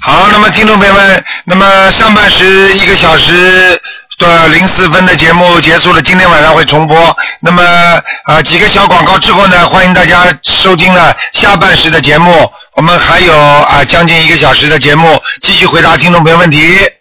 好，那么听众朋友们，那么上半时一个小时的零四分的节目结束了，今天晚上会重播。那么呃几个小广告之后呢，欢迎大家收听了下半时的节目。我们还有啊、将近一个小时的节目，继续回答听众朋友问题。